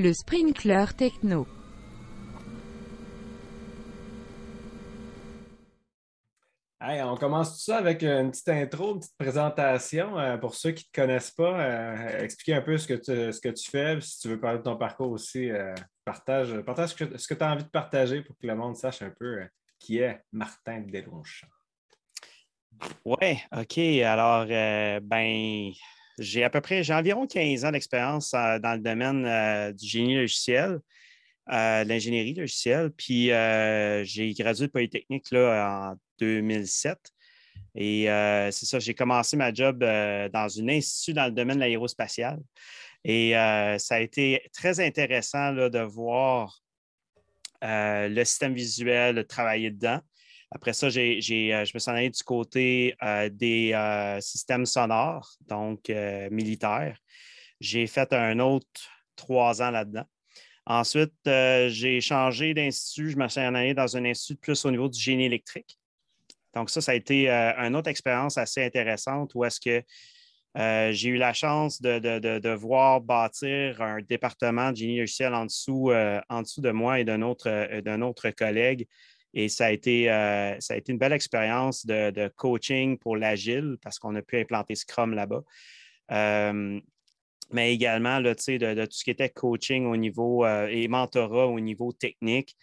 Le sprinkler techno. on commence tout ça avec une petite intro, une petite présentation. Euh, pour ceux qui ne te connaissent pas, euh, expliquer un peu ce que, tu, ce que tu fais. Si tu veux parler de ton parcours aussi, euh, partage, partage ce que, tu as envie de partager pour que le monde sache un peu qui est Martin Delonchamp. Oui, OK. Alors, ben, j'ai à peu près, j'ai environ 15 ans d'expérience dans le domaine du génie logiciel. de l'ingénierie logicielle. Puis j'ai gradué de Polytechnique là, en 2007. Et euh, c'est ça, j'ai commencé ma job euh, dans une institut dans le domaine de l'aérospatial. Et euh, ça a été très intéressant de voir le système visuel, travailler dedans. Après ça, j'ai, je me suis en allé du côté des systèmes sonores, donc militaires. J'ai fait un autre trois ans là-dedans. Ensuite, j'ai changé d'institut. Je me suis en allé dans un institut plus au niveau du génie électrique. Donc, ça, ça a été euh, une autre expérience assez intéressante où est-ce que euh, j'ai eu la chance de, voir bâtir un département de génie logiciel en dessous, euh, en dessous de moi et d'un autre, d'un autre collègue. Et ça a été, ça a été une belle expérience de, coaching pour l'agile parce qu'on a pu implanter Scrum là-bas. mais également de, de, tout ce qui était coaching au niveau et mentorat au niveau technique.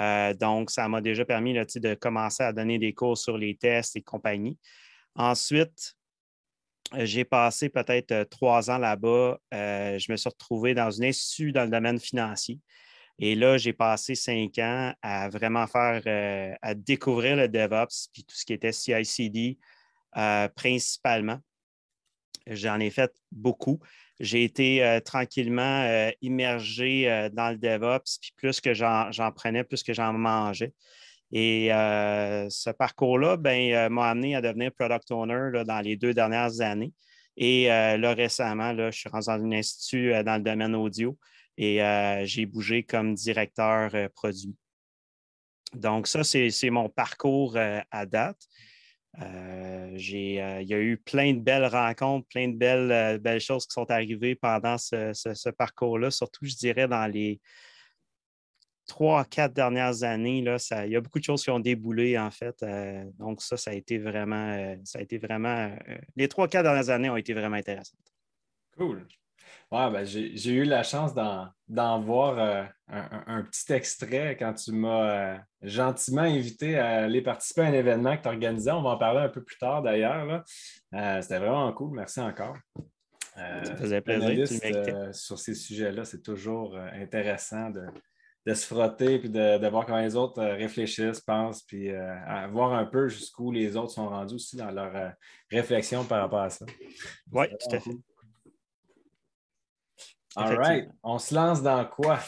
Euh, donc, ça m'a déjà permis de commencer à donner des cours sur les tests et compagnie. Ensuite, euh, j'ai passé peut-être euh, trois ans là-bas. je me suis retrouvé dans une institut dans le domaine financier. Et là, j'ai passé cinq ans à vraiment faire, à découvrir le DevOps, puis tout ce qui était CI/CD principalement. J'en ai fait beaucoup j'ai été euh, tranquillement euh, immergé euh, dans le DevOps, puis plus que j'en prenais, plus que j'en mangeais. Et ce parcours-là ben, m'a amené à devenir product owner dans les deux dernières années. Et là, récemment, je suis rentré dans un institut dans le domaine audio et j'ai bougé comme directeur produit. Donc, ça, c'est mon parcours à date. Euh, euh, il y a eu plein de belles rencontres, plein de belles, euh, choses qui sont arrivées pendant ce, parcours-là, surtout, je dirais, dans les trois, quatre dernières années. Il y a beaucoup de choses qui ont déboulé, en fait. donc, ça, ça a été vraiment, ça a été vraiment. les trois, quatre dernières années ont été vraiment intéressantes. Cool. Ouais, ben, j'ai eu la chance d'en voir euh, un, petit extrait quand tu m'as euh, gentiment invité à aller participer à un événement que tu organisais. On va en parler un peu plus tard d'ailleurs. Euh, c'était vraiment cool. Merci encore. ça faisait plaisir. sur ces sujets-là, c'est toujours intéressant de, se frotter et de, voir comment les autres réfléchissent, pensent, puis voir un peu jusqu'où les autres sont rendus aussi dans leur réflexion par rapport à ça. Oui, tout à fait. All right. On se lance dans quoi?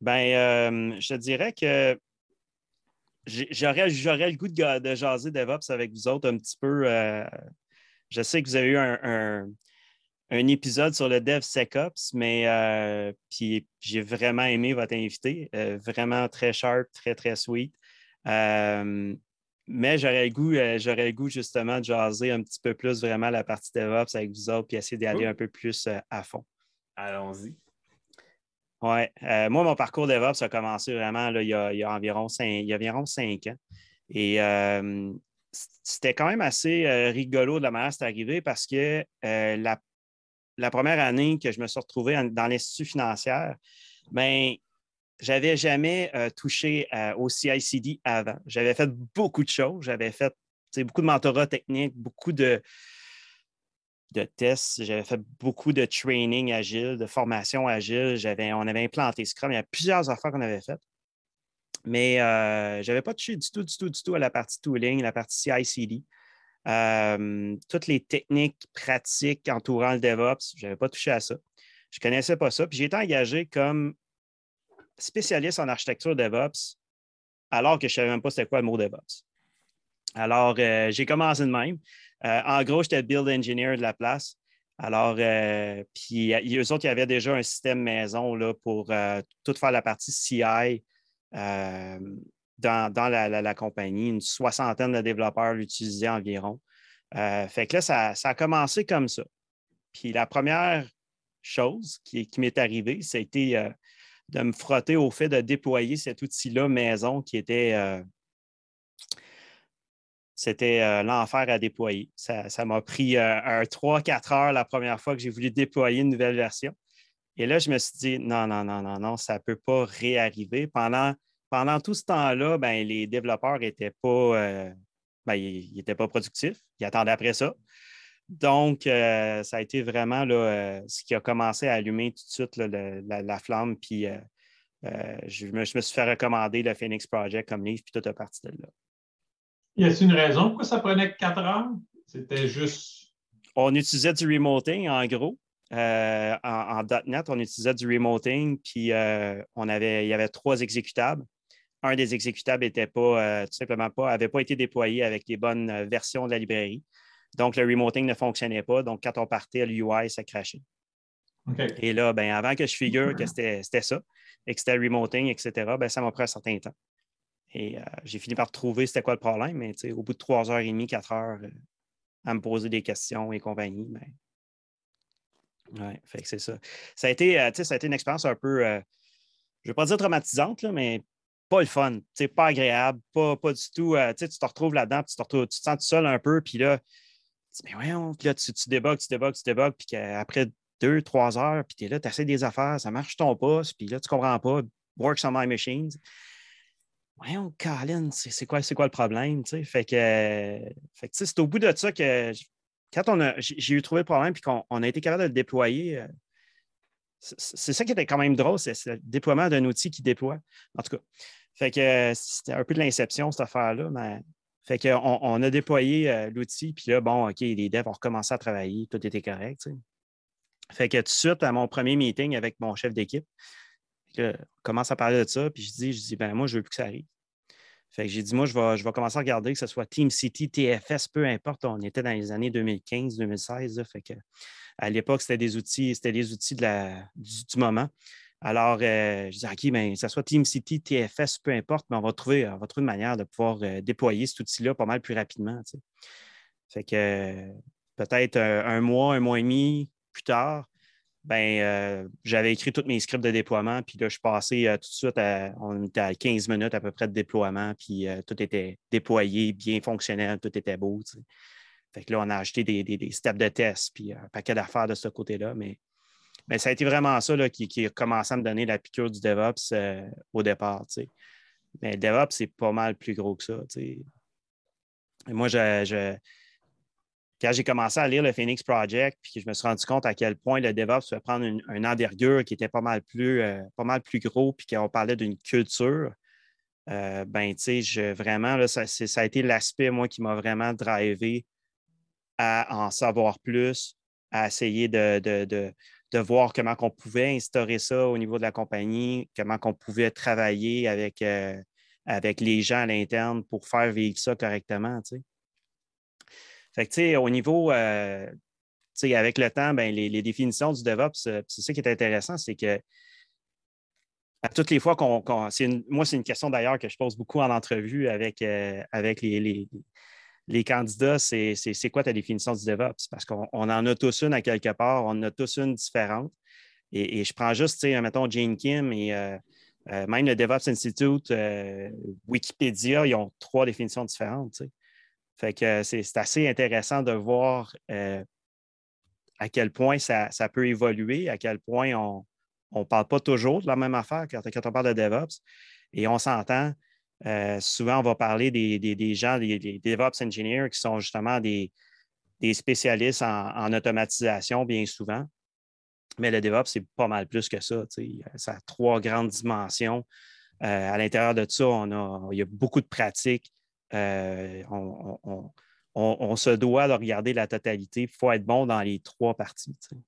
Ben, euh, je dirais que j'aurais, le goût de, jaser DevOps avec vous autres un petit peu. Euh, je sais que vous avez eu un, épisode sur le DevSecOps, mais euh, puis j'ai vraiment aimé votre invité. vraiment très sharp, très, très sweet. Mais j'aurais le goût, euh, j'aurais le goût justement de jaser un petit peu plus vraiment la partie DevOps avec vous autres, puis essayer d'aller un peu plus euh, à fond. Allons-y. Oui. Euh, moi, mon parcours DevOps a commencé vraiment il, y a, environ cinq, il y a environ cinq ans. Et c'était quand même assez rigolo de la manière c'est arrivé parce que la, la, première année que je me suis retrouvé dans l'Institut financier, ben, j'avais jamais euh, touché euh, au CICD avant. J'avais fait beaucoup de choses. J'avais fait beaucoup de mentorat technique, beaucoup de, tests. J'avais fait beaucoup de training agile, de formation agile. on avait implanté Scrum. Il y a plusieurs affaires qu'on avait faites. Mais euh, je n'avais pas touché du tout, du tout, du tout à la partie tooling, la partie CICD. toutes les techniques pratiques entourant le DevOps, je n'avais pas touché à ça. Je ne connaissais pas ça. Puis j'ai été engagé comme spécialiste en architecture DevOps, alors que je ne savais même pas c'était quoi le mot DevOps. Alors, euh, j'ai commencé de même. Euh, en gros, j'étais build engineer de la place. Alors, euh, puis eux autres, il y avait déjà un système maison là, pour tout faire la partie CI dans, la, compagnie. Une soixantaine de développeurs l'utilisaient environ. fait que là, ça, a commencé comme ça. Puis la première chose qui, m'est arrivée, c'était de me frotter au fait de déployer cet outil-là maison qui était. Euh, c'était euh, l'enfer à déployer. Ça, m'a pris un 3-4 heures la première fois que j'ai voulu déployer une nouvelle version. Et là, je me suis dit, non, non, non, non, non, ça ne peut pas réarriver. Pendant, tout ce temps-là, ben, les développeurs n'étaient pas, ben, ils pas productifs. Ils attendaient après ça. Donc, euh, ça a été vraiment là, euh, ce qui a commencé à allumer tout de suite la, flamme. Puis, euh, je me, suis fait recommander le Phoenix Project comme livre, puis tout est parti de là. Y a-t-il une raison pourquoi ça prenait quatre heures? C'était juste. On utilisait du remoting, en gros. en, .NET, on utilisait du remoting, puis on avait, il y avait trois exécutables. Un des exécutables n'était pas, tout simplement pas, n'avait pas été déployé avec les bonnes versions de la librairie. Donc, le remoting ne fonctionnait pas. Donc, quand on partait, l'UI, ça crachait. Et là, ben, avant que je figure que c'était ça et que c'était le remoting, etc., ben, ça m'a pris un certain temps. Et euh, j'ai fini par trouver c'était quoi le problème, mais au bout de trois heures et demie, quatre heures, euh, à me poser des questions et compagnie, ben, oui, fait que c'est ça. Ça a, été, euh, ça a été une expérience un peu, je ne vais pas dire traumatisante, là, mais pas le fun, pas agréable, pas, pas du tout. tu te retrouves là-dedans, tu, te tu te sens tout seul un peu, puis là, mais voyons, puis là, tu, tu tu débugs, tu débugs, puis après deux, trois heures, puis tu es là, tu essaies des affaires, ça marche ton poste, puis là, tu comprends pas, works on my machines. Voyons, Colin, c'est quoi, quoi le problème? Fait que, fait c'est au bout de ça que quand on a, j'ai eu trouvé le problème puis qu'on a été capable de le déployer, euh, c'est ça qui était quand même drôle, c'est le déploiement d'un outil qui déploie. En tout cas, fait que c'était un peu de l'inception, cette affaire-là, mais fait qu'on on a déployé euh, l'outil, puis là, bon, OK, les devs ont recommencé à travailler, tout était correct. Fait que tout de suite, à mon premier meeting avec mon chef d'équipe, on commence à parler de ça, puis je dis, je dis, ben moi, je veux plus que ça arrive. Fait que j'ai dit, moi, je vais, je vais commencer à regarder que ce soit Team City, TFS, peu importe. On était dans les années 2015-2016. Fait que à l'époque, c'était des outils, c'était les outils de la, du moment. Alors, euh, je dis, OK, ben, que ce soit Team City, TFS, peu importe, mais on va trouver, on va trouver une manière de pouvoir euh, déployer cet outil-là pas mal plus rapidement. Fait que peut-être un, mois, un mois et demi plus tard, ben, euh, j'avais écrit tous mes scripts de déploiement, puis là, je suis passé tout de suite à, on était à 15 minutes à peu près de déploiement, puis tout était déployé, bien fonctionnel, tout était beau. Fait que là, on a acheté des, des steps de test, puis un paquet d'affaires de ce côté-là, mais mais ça a été vraiment ça qui, a commencé à me donner la piqûre du DevOps euh, au départ. Mais le DevOps, c'est pas mal plus gros que ça. Et moi, je, quand j'ai commencé à lire le Phoenix Project, puis je me suis rendu compte à quel point le DevOps pouvait prendre une, envergure qui était pas mal plus, euh, pas mal plus gros, puis qu'on parlait d'une culture, euh, ben, tu sais, vraiment, ça, ça, a été l'aspect, moi, qui m'a vraiment drivé à en savoir plus, à essayer de voir comment on pouvait instaurer ça au niveau de la compagnie, comment on pouvait travailler avec, euh, avec les gens à l'interne pour faire vivre ça correctement. Fait que, au niveau, euh, avec le temps, ben, les, définitions du DevOps, euh, c'est ça qui est intéressant, c'est que à toutes les fois qu'on. moi, c'est une question d'ailleurs que je pose beaucoup en entrevue avec, avec les, les candidats, c'est quoi ta définition du DevOps? Parce qu'on en a tous une à quelque part, on en a tous une différente. Et, je prends juste, mettons, Jane Kim et euh, euh, même le DevOps Institute, euh, Wikipédia, ils ont trois définitions différentes. Fait que c'est assez intéressant de voir à quel point ça, peut évoluer, à quel point on ne parle pas toujours de la même affaire quand on parle de DevOps. Et on s'entend, euh, souvent, on va parler des, gens, des, DevOps engineers qui sont justement des, spécialistes en, automatisation, bien souvent. Mais le DevOps, c'est pas mal plus que ça. Ça a trois grandes dimensions. Euh, à l'intérieur de ça, on a, il y a beaucoup de pratiques. Euh, on, se doit de regarder la totalité. Il faut être bon dans les trois parties. Je ne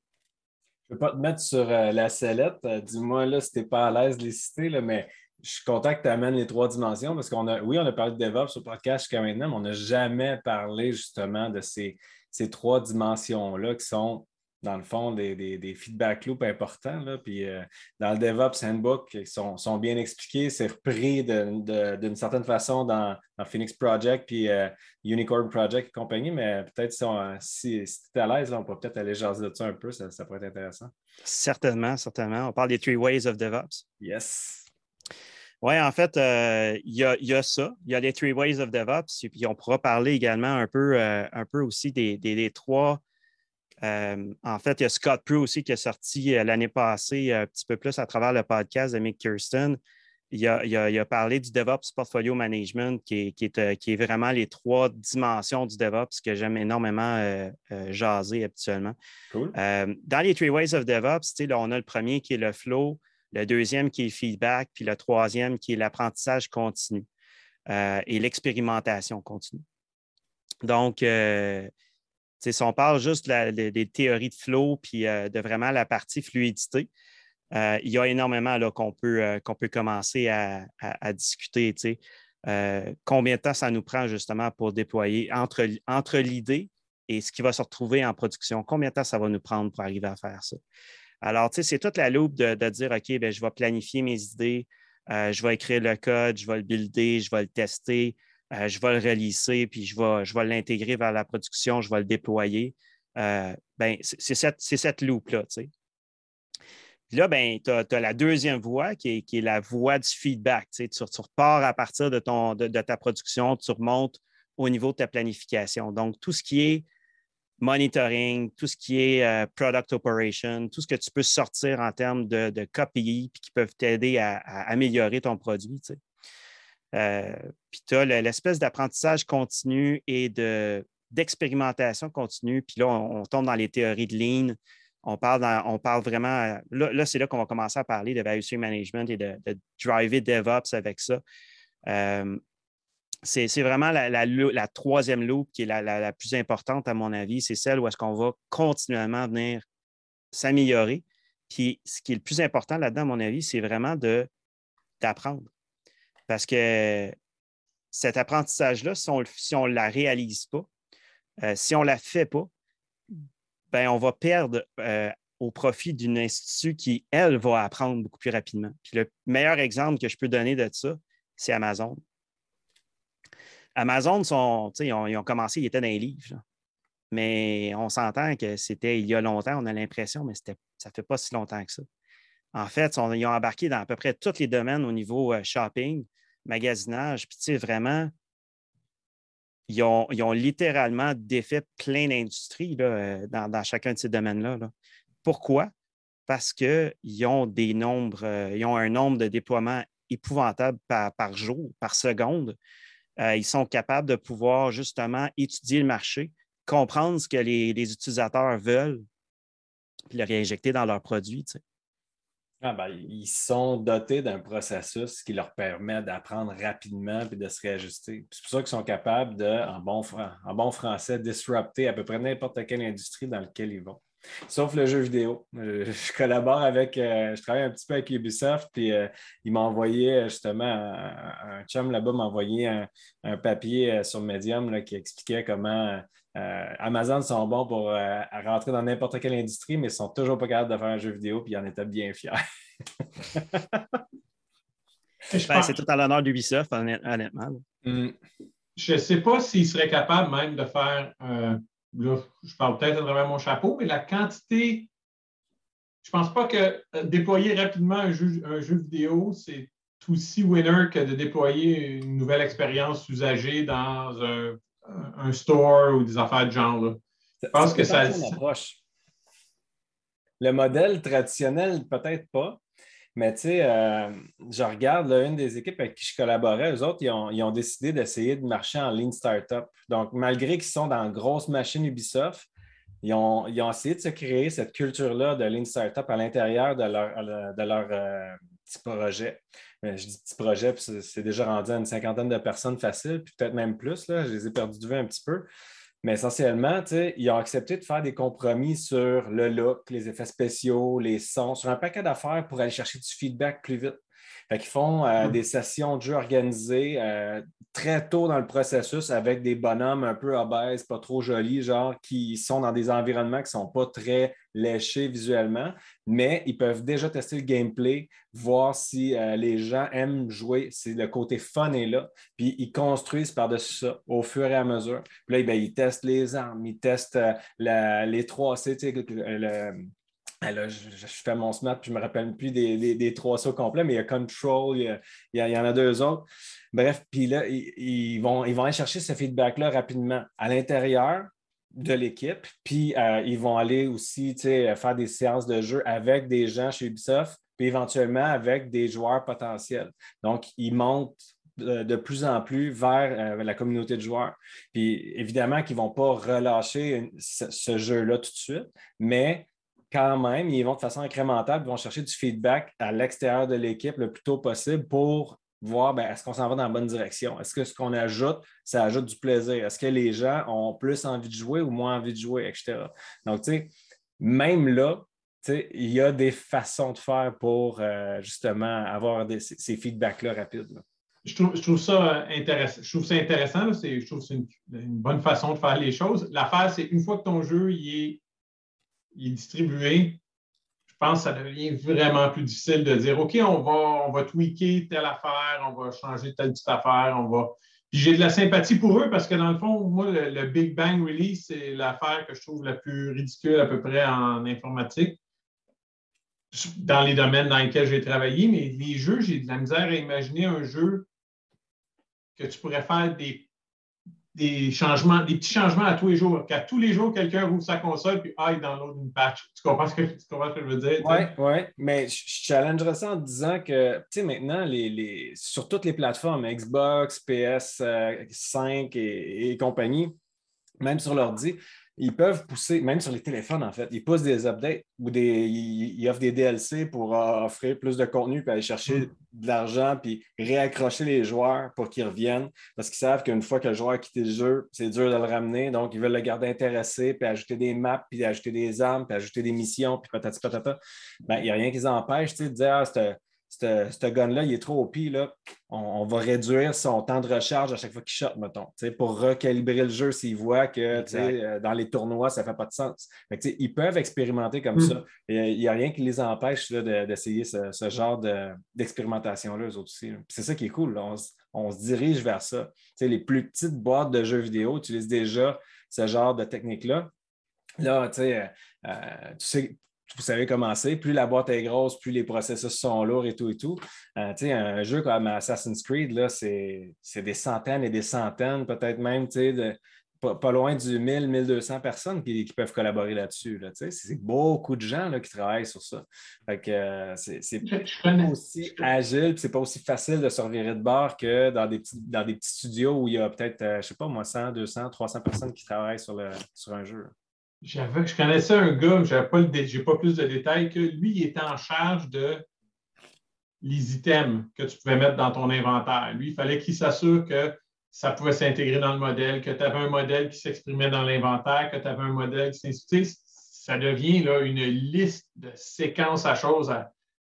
vais pas te mettre sur la sellette. Dis-moi là si tu n'es pas à l'aise de les citer, mais je suis content que tu amènes les trois dimensions parce qu'on a, oui, on a parlé de DevOps sur le podcast jusqu'à maintenant, mais on n'a jamais parlé justement de ces, trois dimensions-là qui sont dans le fond, des, des, feedback loops importants. Là. Puis euh, dans le DevOps Handbook, ils sont, sont bien expliqués. C'est repris d'une certaine façon dans, Phoenix Project puis euh, Unicorn Project et compagnie, mais peut-être si, si, tu es à l'aise, on peut peut-être aller jaser de ça un peu, ça, ça pourrait être intéressant. Certainement, certainement. On parle des three ways of DevOps. Yes. Oui, en fait, euh, il y, a, ça. Il y a les three ways of DevOps. Et puis, on pourra parler également un peu, un peu aussi des, des trois euh, en fait, il y a Scott Prue aussi qui est sorti euh, l'année passée un petit peu plus à travers le podcast de Mick Kirsten. Il a, parlé du DevOps Portfolio Management, qui est, euh, vraiment les trois dimensions du DevOps que j'aime énormément jaser habituellement. dans les Three Ways of DevOps, on a le premier qui est le flow, le deuxième qui est feedback, puis le troisième qui est l'apprentissage continu et l'expérimentation continue. Donc, si on parle juste des théories de flow puis euh, de vraiment la partie fluidité, euh, il y a énormément qu'on peut, euh, peut commencer à, discuter. combien de temps ça nous prend justement pour déployer entre, entre l'idée et ce qui va se retrouver en production? Combien de temps ça va nous prendre pour arriver à faire ça? Alors, c'est toute la loupe de, dire, OK, ben, je vais planifier mes idées, je vais écrire le code, je vais le builder, je vais le tester, euh, je vais le relisser, puis je vais, je vais l'intégrer vers la production, je vais le déployer. Euh, ben, c'est cette, cette loupe-là. Tu Puis là, ben, tu as, la deuxième voie qui est, qui est, la voie du feedback. Tu, tu, repars à partir de, ton, de, ta production, tu remontes au niveau de ta planification. Donc, tout ce qui est monitoring, tout ce qui est euh, product operation, tout ce que tu peux sortir en termes de, de puis qui peuvent t'aider à, améliorer ton produit. Euh, puis tu as l'espèce d'apprentissage continu et d'expérimentation continue. Puis là, on, tombe dans les théories de Lean. On parle, on parle vraiment. Là, c'est là qu'on va commencer à parler de value management et de, driver DevOps avec ça. Euh, c'est vraiment la, troisième loupe qui est la, plus importante, à mon avis. C'est celle où est-ce qu'on va continuellement venir s'améliorer. Puis ce qui est le plus important là-dedans, à mon avis, c'est vraiment d'apprendre. Parce que cet apprentissage-là, si on ne la réalise pas, euh, si on ne la fait pas, ben, on va perdre euh, au profit d'une institut qui, elle, va apprendre beaucoup plus rapidement. Puis le meilleur exemple que je peux donner de ça, c'est Amazon. Amazon, ils, ont, commencé, ils étaient dans les livres. Mais on s'entend que c'était il y a longtemps, on a l'impression, mais ça ne fait pas si longtemps que ça. En fait, ils ont embarqué dans à peu près tous les domaines au niveau euh, shopping, magasinage. Puis, vraiment, ils ont, littéralement défait plein d'industries euh, dans, chacun de ces domaines-là. Pourquoi? Parce qu'ils ont des nombres, euh, ils ont un nombre de déploiements épouvantable par, jour, par seconde. Ils sont capables de pouvoir justement étudier le marché, comprendre ce que les, utilisateurs veulent, puis le réinjecter dans leurs produits. Ah, ben, ils sont dotés d'un processus qui leur permet d'apprendre rapidement et de se réajuster. C'est pour ça qu'ils sont capables de, en bon, en bon français, disrupter à peu près n'importe quelle industrie dans laquelle ils vont. Sauf le jeu vidéo. Euh, je collabore avec, euh, je travaille un petit peu avec Ubisoft, puis euh, il m'a envoyé justement, un, chum là-bas m'a envoyé un, papier sur Medium qui expliquait comment Amazon sont bons pour rentrer dans n'importe quelle industrie, mais ils ne sont toujours pas capables de faire un jeu vidéo, puis ils en étaient bien fiers. Ben, c'est tout à l'honneur d'Ubisoft, honnêtement. Mm. Je ne sais pas s'ils seraient capables même de faire là, je parle peut-être à travers mon chapeau, mais la quantité, je ne pense pas que euh, déployer rapidement un jeu, un jeu vidéo, c'est aussi winner que de déployer une nouvelle expérience usagée dans un, store ou des affaires de genre. Je pense que ça. Le modèle traditionnel, peut-être pas, mais tu sais, euh, je regarde une des équipes avec qui je collaborais, eux autres, ils ont, décidé d'essayer de marcher en lean startup. Donc, malgré qu'ils sont dans grosse machine Ubisoft, ils ont, essayé de se créer cette culture-là de lean startup à l'intérieur de leur, de euh, petit projet. je dis petit projet, puis c'est déjà rendu à une cinquantaine de personnes faciles, puis peut-être même plus. Là, je les ai perdus de vue un petit peu. Mais essentiellement, ils ont accepté de faire des compromis sur le look, les effets spéciaux, les sons, sur un paquet d'affaires pour aller chercher du feedback plus vite. Fait qu'ils font euh, des sessions de jeu organisées euh, très tôt dans le processus avec des bonhommes un peu obèses, pas trop jolis, genre qui sont dans des environnements qui ne sont pas très lécher visuellement, mais ils peuvent déjà tester le gameplay, voir si euh, les gens aiment jouer, si le côté fun est là, puis ils construisent par-dessus ça au fur et à mesure. Puis là, ben, ils testent les armes, ils testent euh, les 3C, le, ben je, fais mon smart puis je ne me rappelle plus des, trois sauts complets, mais il y a Control, il y, en a deux autres. Bref, puis là, ils, vont, ils vont aller chercher ce feedback-là rapidement à l'intérieur de l'équipe, puis euh, ils vont aller aussi faire des séances de jeu avec des gens chez Ubisoft, puis éventuellement avec des joueurs potentiels. Donc, ils montent de, plus en plus vers euh, la communauté de joueurs. Puis évidemment qu'ils ne vont pas relâcher ce jeu-là tout de suite, mais quand même, ils vont de façon incrémentale, ils vont chercher du feedback à l'extérieur de l'équipe le plus tôt possible pour voir ben, est-ce qu'on s'en va dans la bonne direction? Est-ce que ce qu'on ajoute, ça ajoute du plaisir? Est-ce que les gens ont plus envie de jouer ou moins envie de jouer, etc. Donc, tu sais, même là, il y a des façons de faire pour euh, justement avoir ces feedbacks-là rapides. Je, trouve, ça intéressant. Je trouve intéressant. Je trouve que c'est une, bonne façon de faire les choses. L'affaire, c'est une fois que ton jeu il est distribué, pense que ça devient vraiment plus difficile de dire OK, on va, on va tweaker telle affaire, on va changer telle petite affaire, on va. Puis j'ai de la sympathie pour eux parce que dans le fond, moi, le, Big Bang Release, c'est l'affaire que je trouve la plus ridicule à peu près en informatique dans les domaines dans lesquels j'ai travaillé, mais les jeux, j'ai de la misère à imaginer un jeu que tu pourrais faire des des changements, des petits changements à tous les jours. Qu'à tous les jours, quelqu'un rouvre sa console puis aille dans l'autre une patch. Tu comprends ce que, tu comprends ce que je veux dire? Oui, oui. Mais je challengerais ça en disant que, tu sais, maintenant, les, les, sur toutes les plateformes, Xbox, PS5 et, et compagnie, même sur l'ordi, ils peuvent pousser, même sur les téléphones, en fait, ils poussent des updates ou des, ils, offrent des DLC pour offrir plus de contenu, puis aller chercher mm. de l'argent, puis réaccrocher les joueurs pour qu'ils reviennent, parce qu'ils savent qu'une fois que le joueur a quitté le jeu, c'est dur de le ramener, donc ils veulent le garder intéressé, puis ajouter des maps, puis ajouter des armes, puis ajouter des missions, puis patati patata. Ben, il n'y a rien qui les empêche de dire, ah, ce gun-là, il est trop au pire, là. On, va réduire son temps de recharge à chaque fois qu'il shot, mettons, pour recalibrer le jeu s'ils voient que euh, dans les tournois, ça ne fait pas de sens. ils peuvent expérimenter comme hmm. ça. Il n'y a rien qui les empêche d'essayer ce, genre d'expérimentation-là, eux aussi. C'est ça qui est cool. On, se dirige vers ça. les plus petites boîtes de jeux vidéo utilisent déjà ce genre de technique-là. Là, tu sais, euh, euh, tu sais, vous savez comment c'est. Plus la boîte est grosse, plus les processus sont lourds et tout et tout. Euh, un jeu comme Assassin's Creed, c'est des centaines et des centaines, peut-être même de, pas, loin du 1000, 1200 personnes qui, peuvent collaborer là-dessus. c'est beaucoup de gens là, qui travaillent sur ça. Euh, c'est pas aussi agile, c'est pas aussi facile de se revirer de bord que dans des petits, dans des petits studios où il y a peut-être, euh, je sais pas moi, 100, 200, 300 personnes qui travaillent sur, le, sur un jeu je connaissais un gars, je n'ai pas, pas, plus de détails, que lui, il était en charge de les items que tu pouvais mettre dans ton inventaire. Lui, il fallait qu'il s'assure que ça pouvait s'intégrer dans le modèle, que tu avais un modèle qui s'exprimait dans l'inventaire, que tu avais un modèle qui s'insultait. Ça devient là, une liste de séquences à choses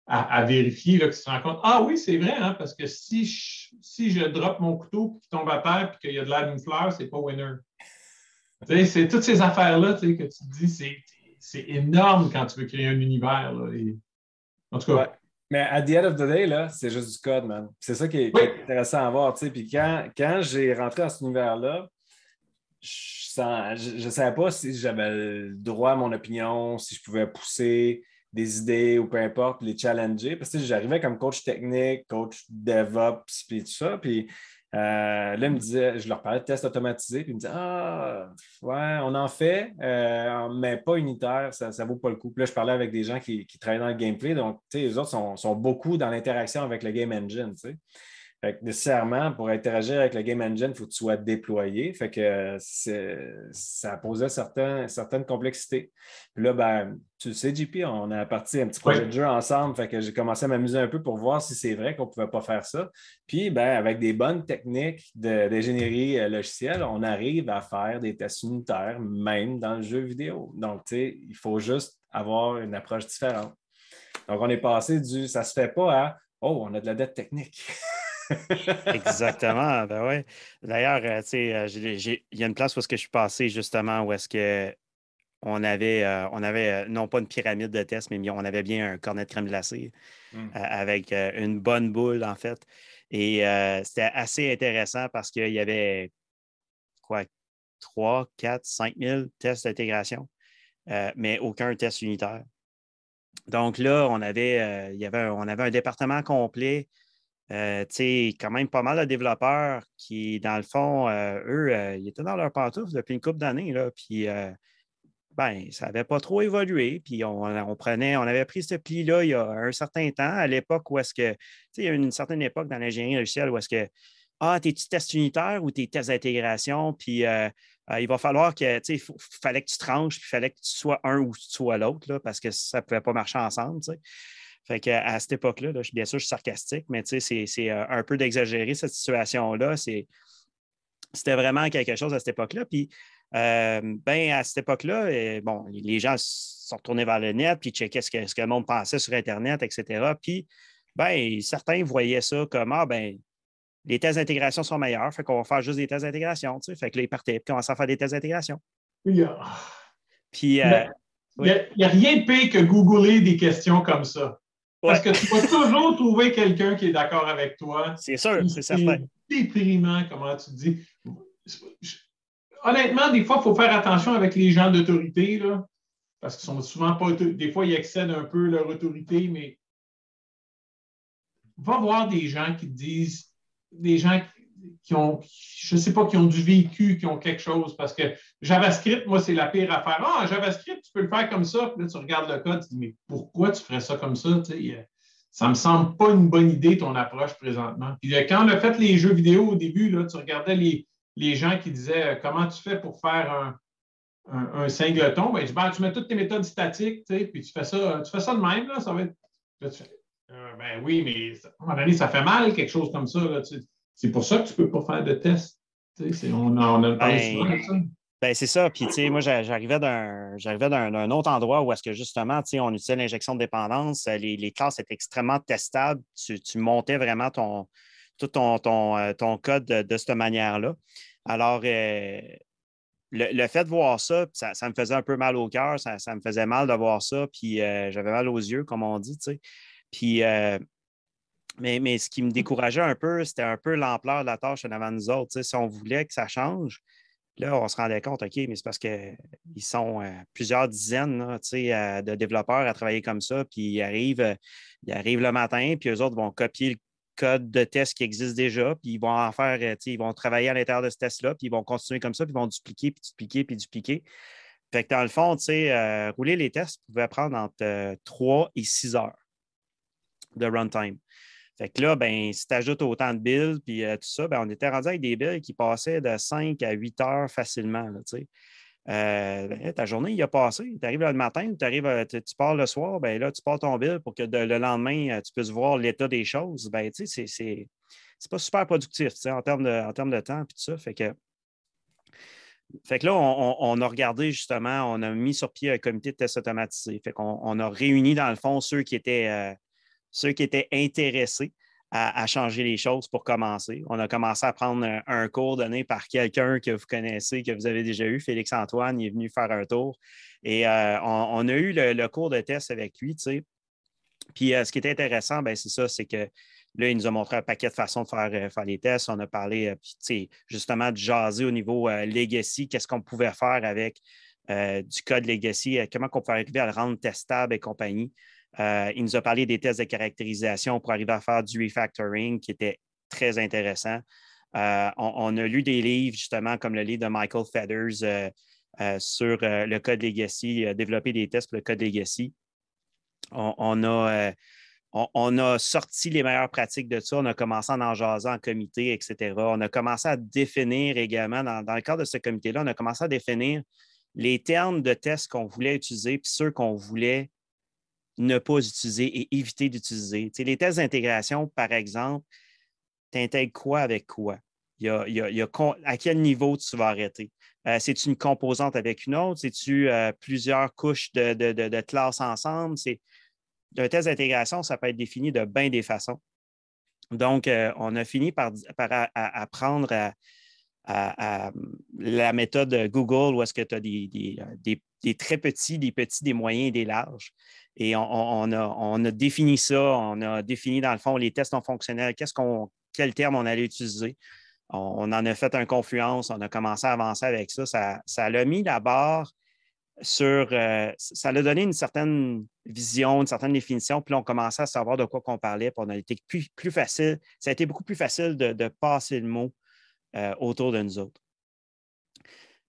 à, vérifier, là, que tu te rends compte. Ah oui, c'est vrai, hein, parce que si je, si je drop mon couteau qui tombe à terre et qu'il y a de l'air d'une fleur, c'est pas winner c'est toutes ces affaires-là que tu te dis, c'est énorme quand tu veux créer un univers. En tout cas. Mais à the end of the day, c'est juste du code, man. C'est ça qui est, intéressant à voir. Puis quand, quand j'ai rentré dans cet univers-là, je ne savais pas si j'avais le droit à mon opinion, si je pouvais pousser des idées ou peu importe, les challenger. Parce que j'arrivais comme coach technique, coach DevOps, puis tout ça. Puis là, il me disait, je leur parlais de tests automatisés, puis il me disait Ah, ouais, on en fait, euh, mais pas unitaire, ça ne vaut pas le coup. Puis là, je parlais avec des gens qui, travaillent dans le gameplay, donc les autres sont, sont beaucoup dans l'interaction avec le game engine. Tu sais nécessairement, pour interagir avec le Game Engine, il faut que tu sois déployé. Fait que ça posait certaines complexités. Puis là, ben, tu sais, JP, on a parti un petit projet de jeu ensemble. Fait que j'ai commencé à m'amuser un peu pour voir si c'est vrai qu'on ne pouvait pas faire ça. Puis, ben, avec des bonnes techniques d'ingénierie euh, logicielle, on arrive à faire des tests unitaires, même dans le jeu vidéo. Donc, tu sais, il faut juste avoir une approche différente. Donc, on est passé du ça ne se fait pas à Oh, on a de la dette technique. Exactement. Ben ouais. D'ailleurs, euh, tu sais, euh, il y a une place où est-ce que je suis passé justement où est-ce que on avait, on avait non pas une pyramide de tests, mais on avait bien un cornet de crème glacée hmm. avec une bonne boule, en fait. Et c'était assez intéressant parce qu'il y avait quoi, 3, 4, 5 000 tests d'intégration, mais aucun test unitaire. Donc là, on avait, il y avait, on avait un département complet euh, quand même pas mal de développeurs qui, dans le fond, euh, eux, euh, ils étaient dans leur pantoufle depuis une couple d'années. Puis, ben, ça n'avait pas trop évolué. Puis, on, prenait, on avait pris ce pli-là il y a un certain temps, à l'époque où est-ce que, il y a une certaine époque dans l'ingénierie logicielle où est-ce que, ah, t'es-tu test unitaire ou t'es test d'intégration? Puis, il va falloir que, tu sais, fallait que tu tranches, puis il fallait que tu sois un ou tu sois l'autre, parce que ça ne pouvait pas marcher ensemble, tu sais. Fait qu'à cette époque-là, bien sûr, je suis sarcastique, mais c'est euh, un peu d'exagérer cette situation-là. C'était vraiment quelque chose à cette époque-là. Puis, euh, ben, à cette époque-là, euh, bon, les gens se sont retournés vers le net, puis checkaient ce que, ce que le monde pensait sur Internet, etc. Puis, ben, certains voyaient ça comme Ah, ben, les tests d'intégration sont meilleurs, fait qu'on va faire juste des tests d'intégration. Fait que là, ils partaient, puis commençaient à faire des tests d'intégration. Puis, il n'y a, rien de pire que googler des questions comme ça. Parce que tu vas toujours trouver quelqu'un qui est d'accord avec toi. C'est sûr, c'est certain. C'est déprimant, comment tu dis. Honnêtement, des fois, il faut faire attention avec les gens d'autorité, parce qu'ils sont souvent pas. Des fois, ils excèdent un peu leur autorité, mais va voir des gens qui te disent, des gens qui ont, je sais pas, qui ont du vécu, qui ont quelque chose, parce que JavaScript, moi, c'est la pire affaire. Ah, JavaScript, tu peux le faire comme ça. Puis là, tu regardes le code, tu te dis, mais pourquoi tu ferais ça comme ça? ça ne me semble pas une bonne idée, ton approche présentement. Puis euh, quand on a fait les jeux vidéo au début, là, tu regardais les, les gens qui disaient euh, comment tu fais pour faire un, un, singleton? Ben, ben, tu mets toutes tes méthodes statiques, puis tu fais ça, tu fais ça de même, là, ça va être. Euh, ben oui, mais à un moment donné, ça fait mal, quelque chose comme ça. Là, c'est pour ça que tu ne peux pas faire de test. On, on a parlé de ça. Ben, c'est ça. Puis, tu sais, moi, j'arrivais d'un autre endroit où est-ce que justement, tu sais, on utilisait l'injection de dépendance. Les, les, classes étaient extrêmement testables. Tu, montais vraiment ton, tout ton, ton, euh, ton code de, cette manière-là. Alors, euh, le, fait de voir ça, ça, me faisait un peu mal au cœur. Ça, me faisait mal de voir ça. Puis, euh, j'avais mal aux yeux, comme on dit, tu sais. Puis, mais, ce qui me décourageait un peu, c'était un peu l'ampleur de la tâche en avant de nous autres. si on voulait que ça change, là, on se rendait compte, OK, mais c'est parce qu'ils sont euh, plusieurs dizaines euh, de développeurs à travailler comme ça, puis ils arrivent, euh, ils arrivent le matin, puis eux autres vont copier le code de test qui existe déjà, puis ils vont en faire, ils vont travailler à l'intérieur de ce test-là, puis ils vont continuer comme ça, puis ils vont dupliquer, puis dupliquer, puis dupliquer. Fait que dans le fond, rouler les tests pouvait prendre entre 3 et 6 heures de runtime. Fait que là, ben, si tu ajoutes autant de billes puis euh, tout ça, ben, on était rendu avec des billes qui passaient de 5 à 8 heures facilement. Là, euh, ben, ta journée, il a passé. Tu arrives le matin, euh, tu, pars le soir, ben, là, tu pars ton bill pour que le lendemain, tu puisses voir l'état des choses. Ben, c'est, c'est, pas super productif en termes, de, en termes de temps puis tout ça. Fait que, fait que là, on, a regardé justement, on a mis sur pied un comité de tests automatisé. Fait qu'on on a réuni, dans le fond, ceux qui étaient ceux qui étaient intéressés à, changer les choses pour commencer. On a commencé à prendre un, cours donné par quelqu'un que vous connaissez, que vous avez déjà eu, Félix Antoine, il est venu faire un tour. Et euh, on, a eu le, cours de test avec lui, tu sais. Puis euh, ce qui est intéressant, ben, c'est ça, c'est que là, il nous a montré un paquet de façons de faire, euh, faire les tests. On a parlé justement de jaser au niveau legacy, qu'est-ce qu'on pouvait faire avec du code legacy, comment on pouvait arriver à le rendre testable et compagnie. Euh, il nous a parlé des tests de caractérisation pour arriver à faire du refactoring qui était très intéressant. Euh, on, a lu des livres, justement, comme le livre de Michael Feathers euh, sur le code legacy, développer des tests pour le code legacy. On, a, sorti les meilleures pratiques de ça. On a commencé en jaser en comité, etc. On a commencé à définir également, dans, dans le cadre de ce comité-là, on a commencé à définir les termes de tests qu'on voulait utiliser puis ceux qu'on voulait ne pas utiliser et éviter d'utiliser. les tests d'intégration, par exemple, tu intègres quoi avec quoi? Il y a, à quel niveau tu vas arrêter? Euh, c'est-tu une composante avec une autre? C'est-tu euh, plusieurs couches de, de, classes ensemble? C'est, un test d'intégration, ça peut être défini de bien des façons. Donc, euh, on a fini par, apprendre la méthode Google où est-ce que tu as des, très petits, des petits, des moyens et des larges. Et on, a, défini ça, on a défini dans le fond les tests non fonctionnels, qu'est-ce qu'on, quel terme on allait utiliser. On, en a fait un confluence, on a commencé à avancer avec ça. Ça, ça l'a mis la barre sur. Euh, ça l'a donné une certaine vision, une certaine définition, puis là, on commençait à savoir de quoi qu'on parlait, puis on a été plus, plus facile. Ça a été beaucoup plus facile de passer le mot euh, autour de nous autres.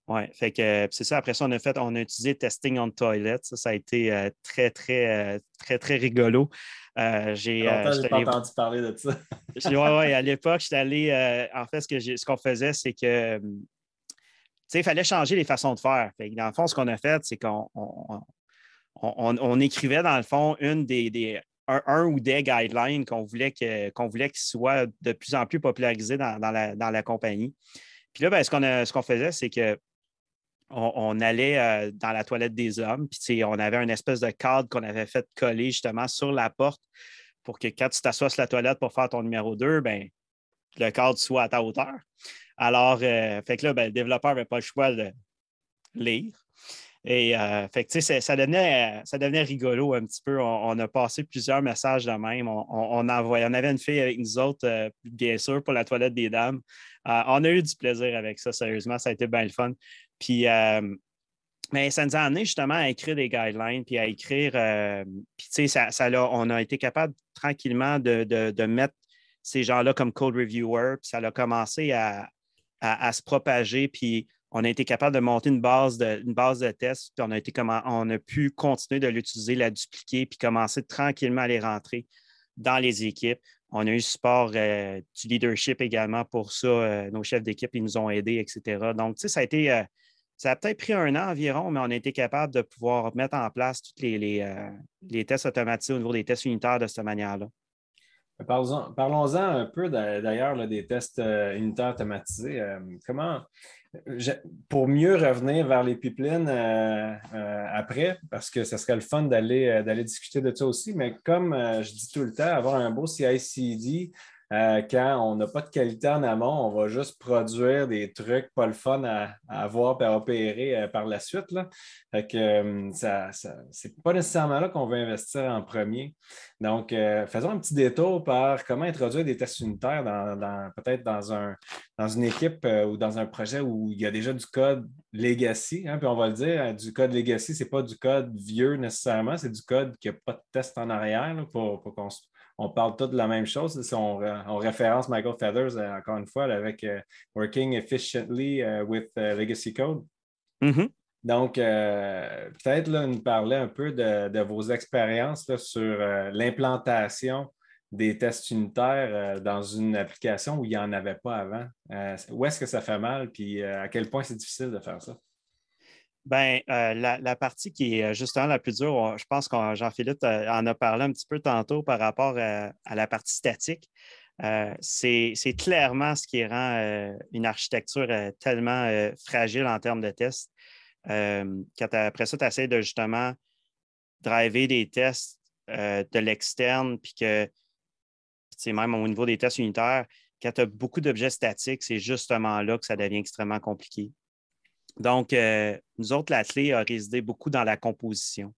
Oui, fait que c'est ça. Après ça, on a fait, on a utilisé Testing on Toilet. Ça, a été euh, très, très, euh, très, très rigolo. j'ai pas entendu parler de ça. oui, ouais, à l'époque, j'étais allé. en fait, ce qu'on faisait, c'est que il fallait changer les façons de faire. dans le fond, ce qu'on a fait, c'est qu'on on, écrivait, dans le fond, une des, un, ou des guidelines qu'on voulait qu'on voulait qu'ils soient de plus en plus popularisés dans, la, compagnie. Puis là, ben, ce qu'on faisait, c'est que on, allait euh, dans la toilette des hommes, puis on avait une espèce de cadre qu'on avait fait coller justement sur la porte pour que quand tu t'assois sur la toilette pour faire ton numéro 2, ben, le cadre soit à ta hauteur. Alors, euh, fait que là, ben, le développeur n'avait pas le choix de lire. Et euh, fait que, ça, devenait, ça devenait rigolo un petit peu. On, a passé plusieurs messages de même. On, on, avait une fille avec nous autres, euh, bien sûr, pour la toilette des dames. Euh, on a eu du plaisir avec ça, sérieusement. Ça a été bien le fun. Puis, mais ça nous a amené justement à écrire des guidelines, puis à écrire. puis, tu sais, ça, ça on a été capable tranquillement de, de, mettre ces gens-là comme code reviewer. Puis, ça a commencé à, à, à se propager. Puis, on a été capable de monter une base de, une base de tests, puis on a, été pu continuer de l'utiliser, la dupliquer, puis commencer tranquillement à les rentrer dans les équipes. On a eu support euh, du leadership également pour ça. Euh, nos chefs d'équipe, ils nous ont aidés, etc. Donc, tu sais, ça a été. Euh, ça a peut-être pris un an environ, mais on a été capable de pouvoir mettre en place tous les, les tests automatisés au niveau des tests unitaires de cette manière-là. Parlons-en un peu d'ailleurs des tests unitaires automatisés. comment, pour mieux revenir vers les pipelines euh, euh, après, parce que ce serait le fun d'aller euh, discuter de ça aussi, mais comme je dis tout le temps, avoir un beau CI/CD euh, quand on n'a pas de qualité en amont, on va juste produire des trucs pas le fun à, avoir et à opérer euh, par la suite. Là. Fait que euh, ça, c'est pas nécessairement là qu'on veut investir en premier. Donc, faisons un petit détour par comment introduire des tests unitaires dans, peut-être dans, un, dans une équipe ou dans un projet où il y a déjà du code legacy. Hein, puis on va le dire, du code legacy, ce n'est pas du code vieux nécessairement, c'est du code qui n'a pas de test en arrière pour, pour qu'on on parle tous de la même chose. Si on, référence Michael Feathers, euh, encore une fois, avec euh, Working Efficiently euh, with Legacy Code. Mm-hmm. Donc, peut-être nous parler un peu de, vos expériences sur l'implantation des tests unitaires dans une application où il n'y en avait pas avant. où est-ce que ça fait mal, puis à quel point c'est difficile de faire ça? Bien, euh, la, partie qui est euh, justement la plus dure, je pense que Jean-Philippe euh, en a parlé un petit peu tantôt par rapport à, la partie statique. c'est clairement ce qui rend une architecture tellement fragile en termes de tests. quand après ça, tu essaies de justement driver des tests de l'externe, puis que, même au niveau des tests unitaires, quand tu as beaucoup d'objets statiques, c'est justement là que ça devient extrêmement compliqué. Donc, euh, nous autres, la clé a résidé beaucoup dans la composition.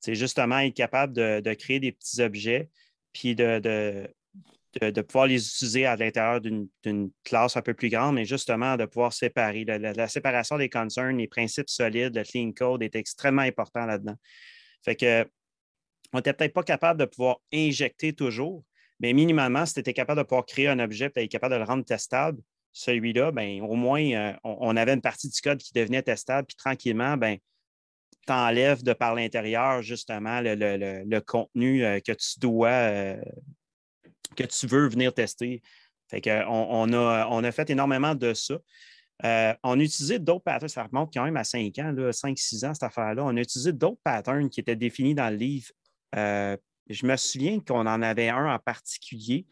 C'est justement être capable de, créer des petits objets, puis de, pouvoir les utiliser à l'intérieur d'une classe un peu plus grande, mais justement de pouvoir séparer. La, séparation des concerns, les principes solides, le clean code est extrêmement important là-dedans. Fait que on n'était peut-être pas capable de pouvoir injecter toujours, mais minimalement, si tu étais capable de pouvoir créer un objet et capable de le rendre testable, celui-là, ben, au moins, euh, on, avait une partie du code qui devenait testable, puis tranquillement, ben, tu enlèves de par l'intérieur justement le, contenu euh, que tu dois, euh, que tu veux venir tester. Fait on, a, on a fait énormément de ça. on a utilisé d'autres patterns, ça remonte quand même à 5 ans, 5-6 ans, cette affaire-là. On a utilisé d'autres patterns qui étaient définis dans le livre. Je me souviens qu'on en avait un en particulier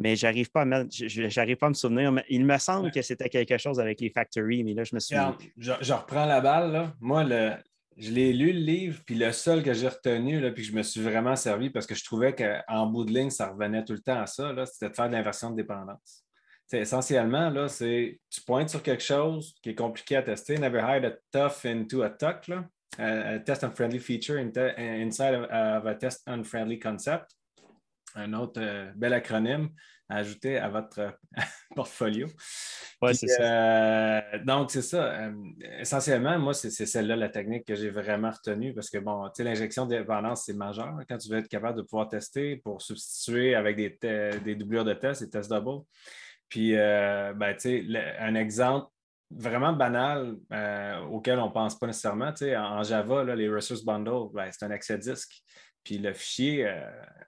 mais j'arrive pas à j'arrive pas à me souvenir. Il me semble que c'était quelque chose avec les factories, mais là, je me souviens. Je, reprends la balle. Là. Moi, le, je l'ai lu le livre, puis le seul que j'ai retenu, là, puis je me suis vraiment servi parce que je trouvais qu'en bout de ligne, ça revenait tout le temps à ça, c'était de faire de l'inversion de dépendance. essentiellement, là, c'est tu pointes sur quelque chose qui est compliqué à tester. Never hide a tough into a tuck. Là. A, test unfriendly feature inside of, a test unfriendly concept. Un autre euh, bel acronyme à ajouter à votre portfolio. Ouais, c'est ça. Euh, donc, c'est ça. Euh, essentiellement, moi, c'est celle-là la technique que j'ai vraiment retenue parce que, bon, tu sais, l'injection de dépendance, c'est majeur quand tu veux être capable de pouvoir tester pour substituer avec des, des doublures de tests, des tests double. Puis, euh, ben, tu sais, un exemple vraiment banal auquel on ne pense pas nécessairement, en Java, les resource bundles, ben, c'est un accès disque. Puis le fichier euh,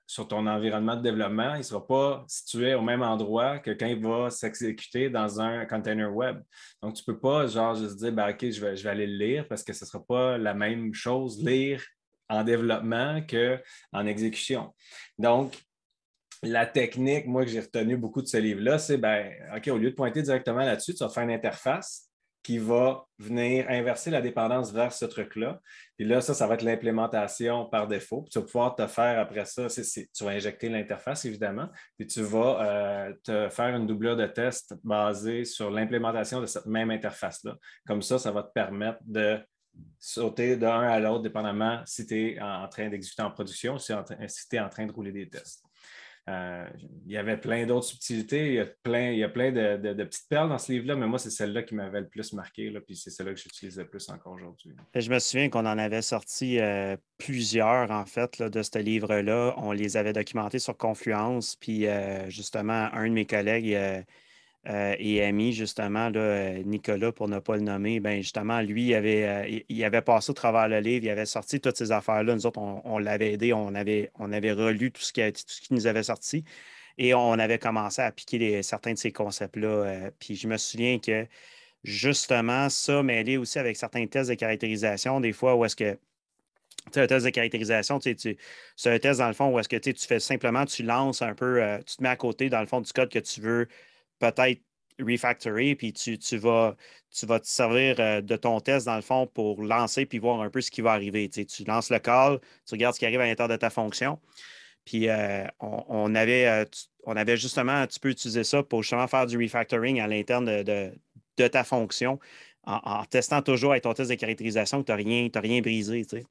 sur ton environnement de développement, il ne sera pas situé au même endroit que quand il va s'exécuter dans un container web. Donc, tu ne peux pas genre juste dire ben, OK, je vais, je vais aller le lire parce que ce ne sera pas la même chose lire en développement qu'en exécution. Donc, la technique, moi, que j'ai retenu beaucoup de ce livre-là, c'est ben, OK, au lieu de pointer directement là-dessus, tu vas faire une interface qui va venir inverser la dépendance vers ce truc-là. Puis là, ça, ça va être l'implémentation par défaut. Puis tu vas pouvoir te faire après ça, tu vas injecter l'interface, évidemment, puis tu vas euh, te faire une doublure de test basée sur l'implémentation de cette même interface-là. Comme ça, ça va te permettre de sauter d'un à l'autre, dépendamment si tu es en train d'exécuter en production ou si tu es en train de rouler des tests. Euh, il y avait plein d'autres subtilités, il y a plein, il y a plein de, petites perles dans ce livre-là, mais moi, c'est celle-là qui m'avait le plus marqué, là, puis c'est celle-là que j'utilise le plus encore aujourd'hui. Je me souviens qu'on en avait sorti euh, plusieurs, en fait, de ce livre-là. On les avait documentés sur Confluence, puis euh, justement, un de mes collègues, euh, et ami, justement, là, euh, Nicolas, pour ne pas le nommer, ben justement, lui, il avait, euh, il avait passé au travers le livre, il avait sorti toutes ces affaires-là. Nous autres, on, l'avait aidé, on avait, on avait relu tout ce, qui tout ce qui nous avait sorti et on avait commencé à appliquer certains de ces concepts-là. puis je me souviens que justement, ça mêlé aussi avec certains tests de caractérisation, des fois où est-ce que tu un test de caractérisation, c'est un test dans le fond où est-ce que tu fais simplement, tu lances un peu, tu te mets à côté dans le fond du code que tu veux peut-être refactorer, puis tu, vas, tu vas te servir euh, de ton test, dans le fond, pour lancer puis voir un peu ce qui va arriver. Tu, tu lances le call, tu regardes ce qui arrive à l'intérieur de ta fonction. Puis euh, on, avait, euh, on avait justement, tu peux utiliser ça pour justement faire du refactoring à l'interne de, ta fonction en, testant toujours avec ton test de caractérisation que tu n'as rien, rien brisé. Tu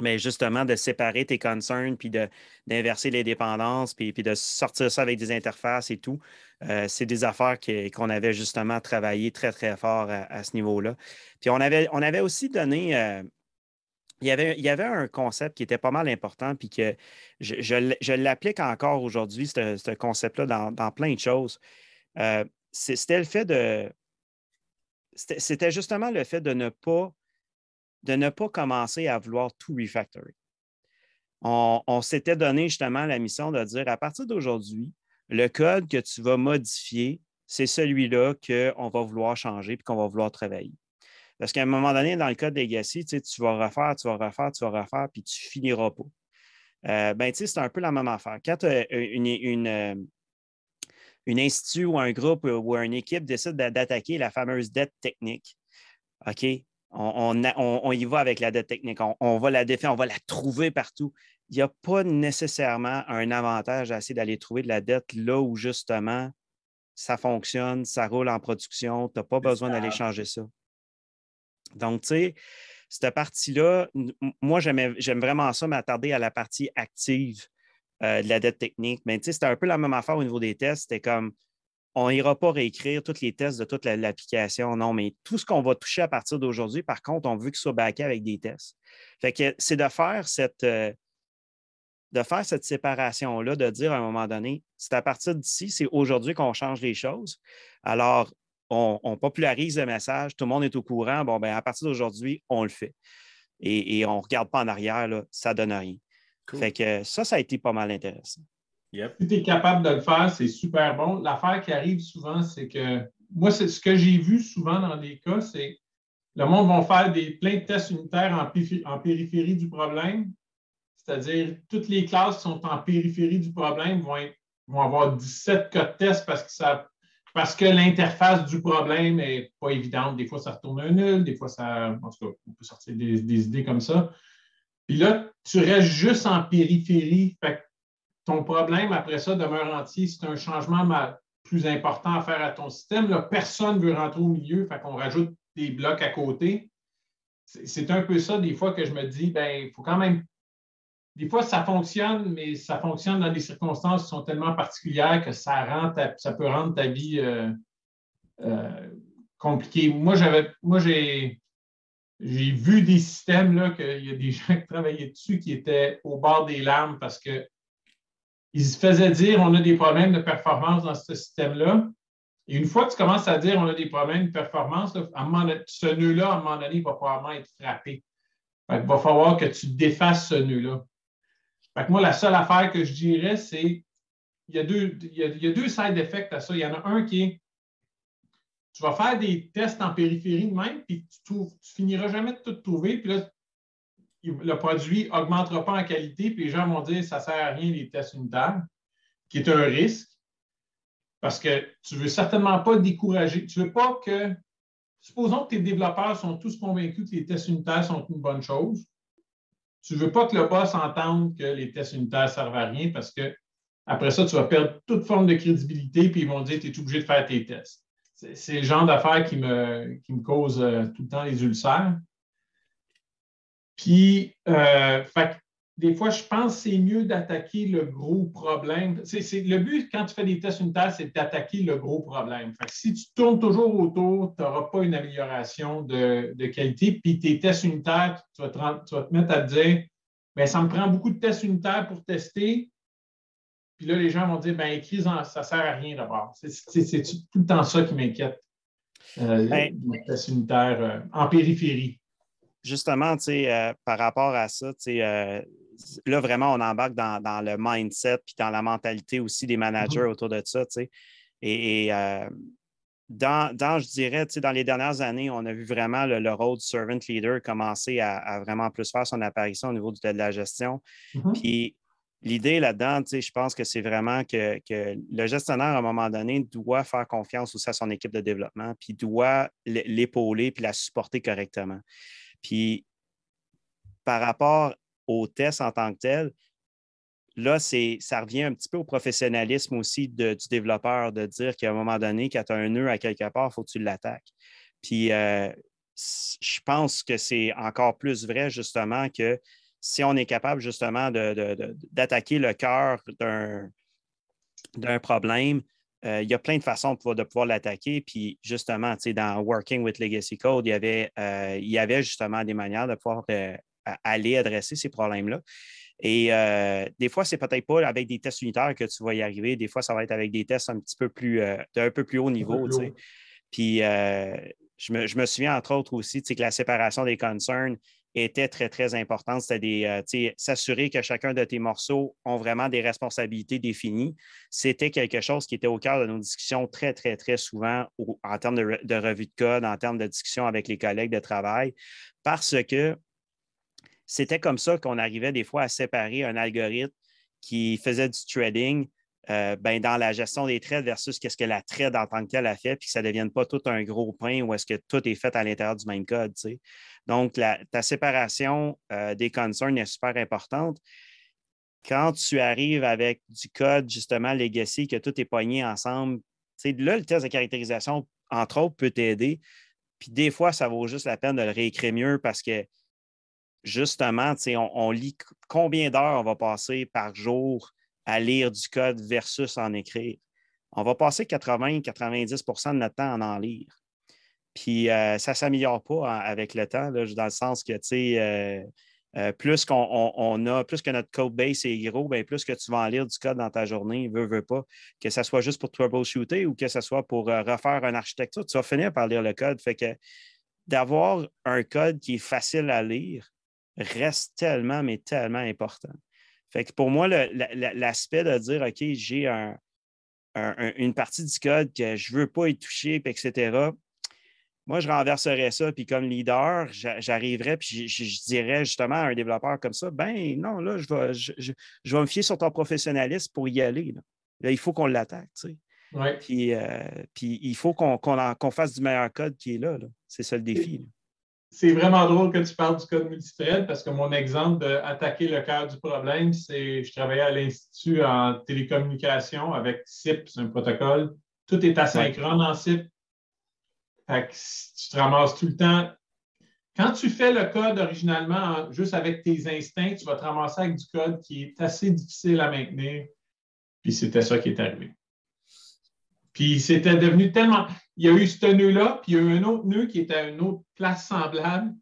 mais justement de séparer tes concerns, puis d'inverser les dépendances, puis, puis, de sortir ça avec des interfaces et tout. Euh, c'est des affaires qu'on avait justement travaillé très, très fort à, ce niveau-là. Puis on avait, on avait aussi donné, euh, il, y avait, il y avait un concept qui était pas mal important, puis que je, je, l'applique encore aujourd'hui, ce concept-là, dans, plein de choses. Euh, c'était le fait de... C'était justement le fait de ne pas de ne pas commencer à vouloir tout refactorer. On, s'était donné justement la mission de dire à partir d'aujourd'hui, le code que tu vas modifier, c'est celui-là qu'on va vouloir changer et qu'on va vouloir travailler. Parce qu'à un moment donné, dans le code Legacy, tu, tu vas refaire, tu vas refaire, tu vas refaire, puis tu finiras pas. Euh, ben, c'est un peu la même affaire. Quand tu une, euh, une institut ou un groupe ou une équipe décide d'attaquer la fameuse dette technique, OK, on, y va avec la dette technique. On, va la défaire, on va la trouver partout. Il n'y a pas nécessairement un avantage à essayer d'aller trouver de la dette là où justement ça fonctionne, ça roule en production. Tu n'as pas besoin d'aller changer ça. Donc, tu sais, cette partie-là, moi, j'aime vraiment ça, m'attarder à la partie active euh, de la dette technique. Mais tu sais, c'était un peu la même affaire au niveau des tests. C'était comme on n'ira pas réécrire tous les tests de toute l'application, non, mais tout ce qu'on va toucher à partir d'aujourd'hui, par contre, on veut qu'il soit backé avec des tests. Fait que c'est de faire cette, euh, de faire cette séparation-là, de dire à un moment donné, c'est à partir d'ici, c'est aujourd'hui qu'on change les choses. Alors, on, popularise le message, tout le monde est au courant. Bon, ben à partir d'aujourd'hui, on le fait. Et, on ne regarde pas en arrière, là, ça ne donne rien. Fait que ça, ça a été pas mal intéressant. Si tu es capable de le faire, c'est super bon. L'affaire qui arrive souvent, c'est que moi, c'est ce que j'ai vu souvent dans des cas, c'est le monde va faire des, plein de tests unitaires en, périphérie du problème. C'est-à-dire, toutes les classes qui sont en périphérie du problème vont, vont avoir 17 cas de tests parce que parce que l'interface du problème n'est pas évidente. Des fois, ça retourne un nul, des fois, ça. En tout cas, on peut sortir des, idées comme ça. Puis là, tu restes juste en périphérie. Fait ton problème après ça demeure entier. C'est un changement plus important à faire à ton système. Personne ne veut rentrer au milieu, fait qu'on rajoute des blocs à côté. C'est un peu ça, des fois, que je me dis, ben, il faut quand même. Des fois, ça fonctionne, mais ça fonctionne dans des circonstances qui sont tellement particulières que ça, rend ça peut rendre ta vie euh, euh, compliquée. Moi, j'avais, moi, j'ai, j'ai vu des systèmes, là, qu'il y a des gens qui travaillaient dessus qui étaient au bord des larmes parce qu'ils se faisaient dire on a des problèmes de performance dans ce système-là. Et une fois que tu commences à dire on a des problèmes de performance, ce nœud-là, à un moment donné, il va probablement être frappé. il va falloir que tu défasses ce nœud-là. moi, la seule affaire que je dirais, c'est il y a deux, il deux side effects à ça. Il y en a un qui est tu vas faire des tests en périphérie de même, puis tu ne finiras jamais de tout trouver. Puis là, le produit n'augmentera pas en qualité, puis les gens vont dire ça ne sert à rien les tests unitaires, qui est un risque, parce que tu ne veux certainement pas décourager. Tu ne veux pas que. Supposons que tes développeurs sont tous convaincus que les tests unitaires sont une bonne chose. Tu ne veux pas que le boss entende que les tests unitaires ne servent à rien parce que après ça, tu vas perdre toute forme de crédibilité, puis ils vont dire que tu es obligé de faire tes tests c'est le genre d'affaires qui me, qui me cause euh, tout le temps les ulcères. Puis, euh, des fois, je pense que c'est mieux d'attaquer le gros problème. le but, quand tu fais des tests unitaires, c'est d'attaquer le gros problème. si tu tournes toujours autour, tu n'auras pas une amélioration de, qualité. Puis tes tests unitaires, tu vas, te, mettre à te dire bien, ça me prend beaucoup de tests unitaires pour tester. Puis là, les gens vont dire, ben écris, ça ne sert à rien d'abord. C'est tout le temps ça qui m'inquiète. Euh, ben, unitaire euh, en périphérie. Justement, euh, par rapport à ça, euh, là, vraiment, on embarque dans, le mindset puis dans la mentalité aussi des managers mm-hmm. autour de ça. Et, dans, je dirais, dans les dernières années, on a vu vraiment le, rôle du servant leader commencer à, vraiment plus faire son apparition au niveau de, la gestion. Mm-hmm. Puis l'idée là-dedans, je pense que c'est vraiment que, le gestionnaire, à un moment donné, doit faire confiance aussi à son équipe de développement, puis doit l'épauler puis la supporter correctement. Puis par rapport aux tests en tant que tel, là, ça revient un petit peu au professionnalisme aussi du développeur de dire qu'à un moment donné, quand tu as un nœud à quelque part, il faut que tu l'attaques. Puis euh, je pense que c'est encore plus vrai justement que si on est capable justement d'attaquer le cœur d'un problème, euh, il y a plein de façons de pouvoir, l'attaquer. Puis justement, dans Working with Legacy Code, il y avait, euh, il y avait justement des manières de pouvoir euh, aller adresser ces problèmes-là. Et des fois, c'est peut-être pas avec des tests unitaires que tu vas y arriver. Des fois, ça va être avec des tests un petit peu plus, d'un peu plus haut niveau. Puis je me, je, me, souviens, entre autres, aussi que la séparation des concerns était très, très importante. C'était euh, s'assurer que chacun de tes morceaux ont vraiment des responsabilités définies. C'était quelque chose qui était au cœur de nos discussions très, très, très souvent en termes de, revue de code, en termes de discussion avec les collègues de travail, parce que c'était comme ça qu'on arrivait des fois à séparer un algorithme qui faisait du trading euh, ben, dans la gestion des trades versus qu'est-ce que la trade en tant que telle a fait, puis que ça ne devienne pas tout un gros pain ou est-ce que tout est fait à l'intérieur du même code. Donc, ta séparation euh, des concerns est super importante. Quand tu arrives avec du code, justement, legacy, que tout est pogné ensemble, là, le test de caractérisation, entre autres, peut t'aider. Puis des fois, ça vaut juste la peine de le réécrire mieux parce que justement, on lit combien d'heures on va passer par jour à lire du code versus en écrire. On va passer 80-90% de notre temps à en lire. Puis euh, ça ne s'améliore pas avec le temps, dans le sens que, euh, euh, plus qu'on a, plus que notre code base est gros, bien, plus que tu vas en lire du code dans ta journée, veux, veux pas, que ce soit juste pour troubleshooter ou que ce soit pour refaire une architecture, tu vas finir par lire le code. Fait que d'avoir un code qui est facile à lire reste tellement, mais tellement important. Fait que pour moi, l'aspect de dire, OK, j'ai une partie du code que je ne veux pas y toucher, etc. Moi, je renverserais ça, puis comme leader, j'arriverais, puis je, dirais justement à un développeur comme ça, ben non, là, je vais, je, vais me fier sur ton professionnalisme pour y aller. Là, il faut qu'on l'attaque, tu sais. Puis, euh, puis, il faut qu'on fasse du meilleur code qui est là. C'est ça le défi c'est vraiment drôle que tu parles du code multithread parce que mon exemple d'attaquer le cœur du problème, c'est je travaillais à l'Institut en télécommunication avec SIP, c'est un protocole Tout est asynchrone en CIP. Fait que tu te ramasses tout le temps. Quand tu fais le code originalement juste avec tes instincts, tu vas te ramasser avec du code qui est assez difficile à maintenir. Puis c'était ça qui est arrivé. Puis c'était devenu tellement. Il y a eu ce nœud-là, puis il y a eu un autre nœud qui était à une autre place semblable.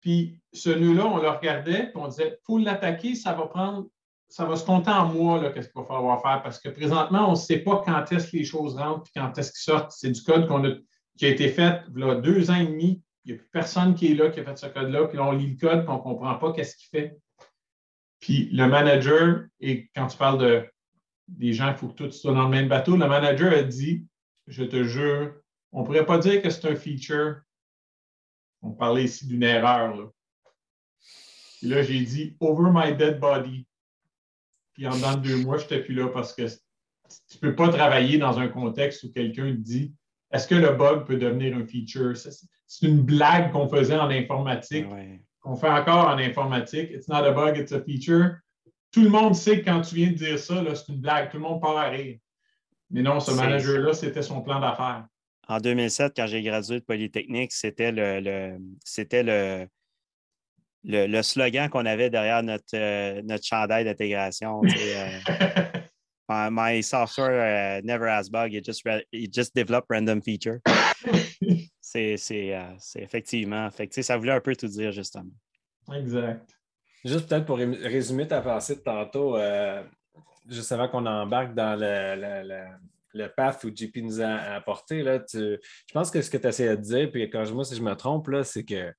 Puis ce nœud-là, on le regardait, puis on disait, faut l'attaquer, ça va prendre, ça va se compter en mois, qu'est-ce qu'il va falloir faire, parce que présentement, on ne sait pas quand est-ce que les choses rentrent, puis quand est-ce qu'ils sortent. C'est du code qui a été fait a deux ans et demi. Il n'y a plus personne qui est là, qui a fait ce code-là, puis on lit le code, puis on ne comprend pas qu'est-ce qu'il fait. Puis le manager, et quand tu parles de des gens, il faut que tout soit dans le même bateau. Le manager a dit, je te jure, on ne pourrait pas dire que c'est un feature. On parlait ici d'une erreur. Là. Et là, j'ai dit over my dead body. Puis en dans deux mois, je n'étais plus là parce que tu ne peux pas travailler dans un contexte où quelqu'un dit est-ce que le bug peut devenir un feature? C'est une blague qu'on faisait en informatique, qu'on fait encore en informatique. It's not a bug, it's a feature tout le monde sait que quand tu viens de dire ça, c'est une blague. Tout le monde part à rire. Mais non, ce manager-là, c'était son plan d'affaires. En 2007, quand j'ai gradué de Polytechnique, c'était le, c'était le, le, slogan qu'on avait derrière notre, euh, notre chandail d'intégration. Euh, my, software uh, never has bug, it just, it just develop random feature. c'est, euh, effectivement. Fait ça voulait un peu tout dire, justement. Exact. Juste peut-être pour résumer ta pensée de tantôt, euh, juste avant qu'on embarque dans le, path où JP nous a apporté, là, je pense que ce que tu essayais de dire, puis quand je, moi, si je me trompe, c'est que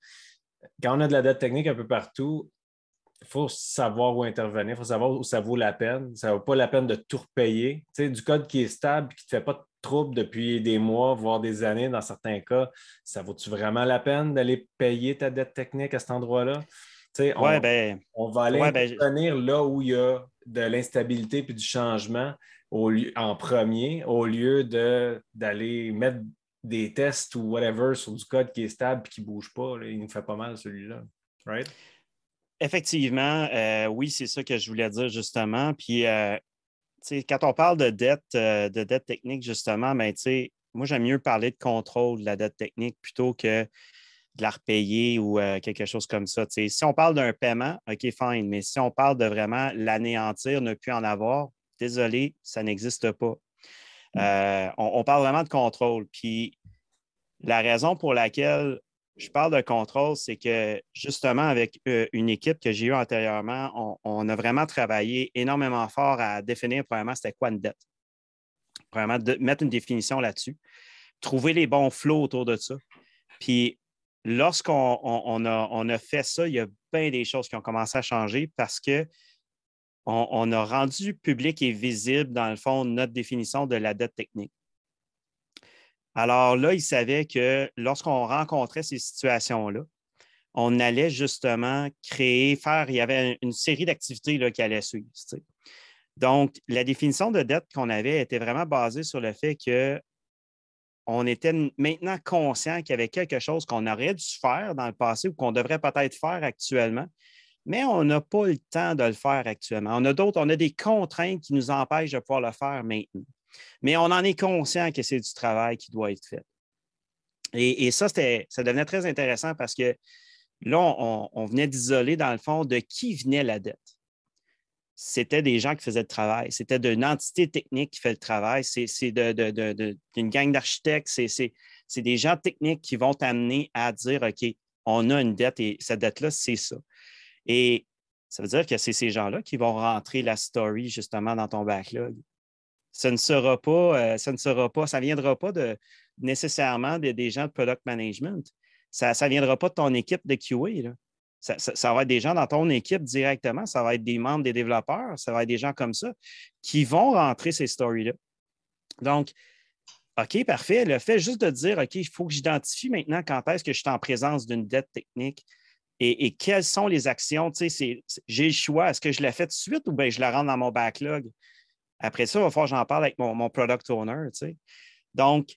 quand on a de la dette technique un peu partout, il faut savoir où intervenir, il faut savoir où ça vaut la peine. Ça ne vaut pas la peine de tout repayer. Tu sais, du code qui est stable qui ne te fait pas de trouble depuis des mois, voire des années dans certains cas, ça vaut-tu vraiment la peine d'aller payer ta dette technique à cet endroit-là? on, ben, on, va aller ouais, là où il y a de l'instabilité puis du changement au en premier, au lieu d'aller mettre des tests ou whatever sur du code qui est stable et qui ne bouge pas. il nous fait pas mal celui-là. Right? Effectivement, euh, oui, c'est ça que je voulais dire justement. Puis, euh, quand on parle de dette, euh, de dette technique, justement, ben, moi, j'aime mieux parler de contrôle de la dette technique plutôt que de la repayer ou euh, quelque chose comme ça. si on parle d'un paiement, OK, fine, mais si on parle de vraiment l'anéantir, ne plus en avoir, désolé, ça n'existe pas. Mm. Euh, on, parle vraiment de contrôle. Puis la raison pour laquelle je parle de contrôle, c'est que justement, avec euh, une équipe que j'ai eue antérieurement, on, a vraiment travaillé énormément fort à définir, premièrement, c'était quoi une dette. Premièrement, de, mettre une définition là-dessus, trouver les bons flots autour de ça. Puis lorsqu'on on, a, fait ça, il y a bien des choses qui ont commencé à changer parce que on, a rendu public et visible, dans le fond, notre définition de la dette technique. Alors là, il savait que lorsqu'on rencontrait ces situations-là, on allait justement créer, faire, il y avait une série d'activités qui allaient suivre. Donc, la définition de dette qu'on avait était vraiment basée sur le fait que on était maintenant conscient qu'il y avait quelque chose qu'on aurait dû faire dans le passé ou qu'on devrait peut-être faire actuellement, mais on n'a pas le temps de le faire actuellement. On a d'autres, on a des contraintes qui nous empêchent de pouvoir le faire maintenant. Mais on en est conscient que c'est du travail qui doit être fait. Et, ça, ça devenait très intéressant parce que là, on venait d'isoler, dans le fond, de qui venait la dette c'était des gens qui faisaient le travail. C'était d'une entité technique qui fait le travail. C'est d'une gang d'architectes. C'est des gens techniques qui vont t'amener à dire OK, on a une dette et cette dette-là, c'est ça. Et ça veut dire que c'est ces gens-là qui vont rentrer la story justement dans ton backlog. Ce ne sera pas, euh, ça ne sera pas, ça viendra pas de, nécessairement des, gens de product management. Ça ne viendra pas de ton équipe de QA. Ça, va être des gens dans ton équipe directement, ça va être des membres des développeurs, ça va être des gens comme ça qui vont rentrer ces stories-là. Donc, OK, parfait. Le fait juste de dire, OK, il faut que j'identifie maintenant quand est-ce que je suis en présence d'une dette technique et, quelles sont les actions. J'ai le choix. Est-ce que je la fais tout de suite ou bien je la rentre dans mon backlog? Après ça, il va falloir que j'en parle avec mon, product owner. Donc,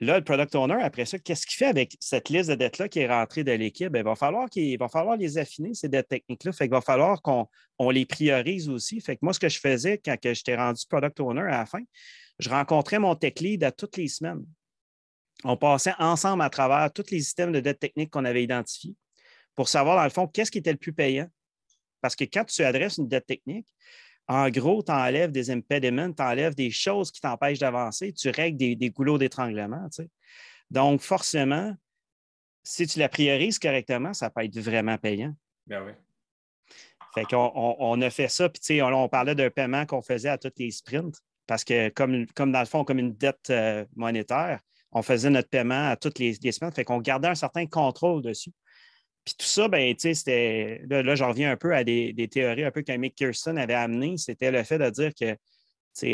là, le product owner, après ça, qu'est-ce qu'il fait avec cette liste de dettes-là qui est rentrée de l'équipe? Ben, il va falloir qu'il va falloir les affiner, ces dettes techniques-là. Fait qu'il va falloir qu'on les priorise aussi. Fait que moi, ce que je faisais quand j'étais rendu product owner à la fin, je rencontrais mon tech lead à toutes les semaines. On passait ensemble à travers tous les systèmes de dettes techniques qu'on avait identifiés pour savoir, dans le fond, qu'est-ce qui était le plus payant. Parce que quand tu adresses une dette technique, en gros, tu enlèves des impediments, tu enlèves des choses qui t'empêchent d'avancer, tu règles des, goulots d'étranglement. Donc, forcément, si tu la priorises correctement, ça peut être vraiment payant. Bien oui. Fait qu'on on, a fait ça, puis on, on parlait d'un paiement qu'on faisait à tous les sprints, parce que comme, comme dans le fond, comme une dette euh, monétaire, on faisait notre paiement à toutes les, les semaines, fait qu'on gardait un certain contrôle dessus. Puis tout ça, ben, c'était. Là, j'en reviens un peu à des, théories un peu que Mick Kirsten avait amenées. C'était le fait de dire que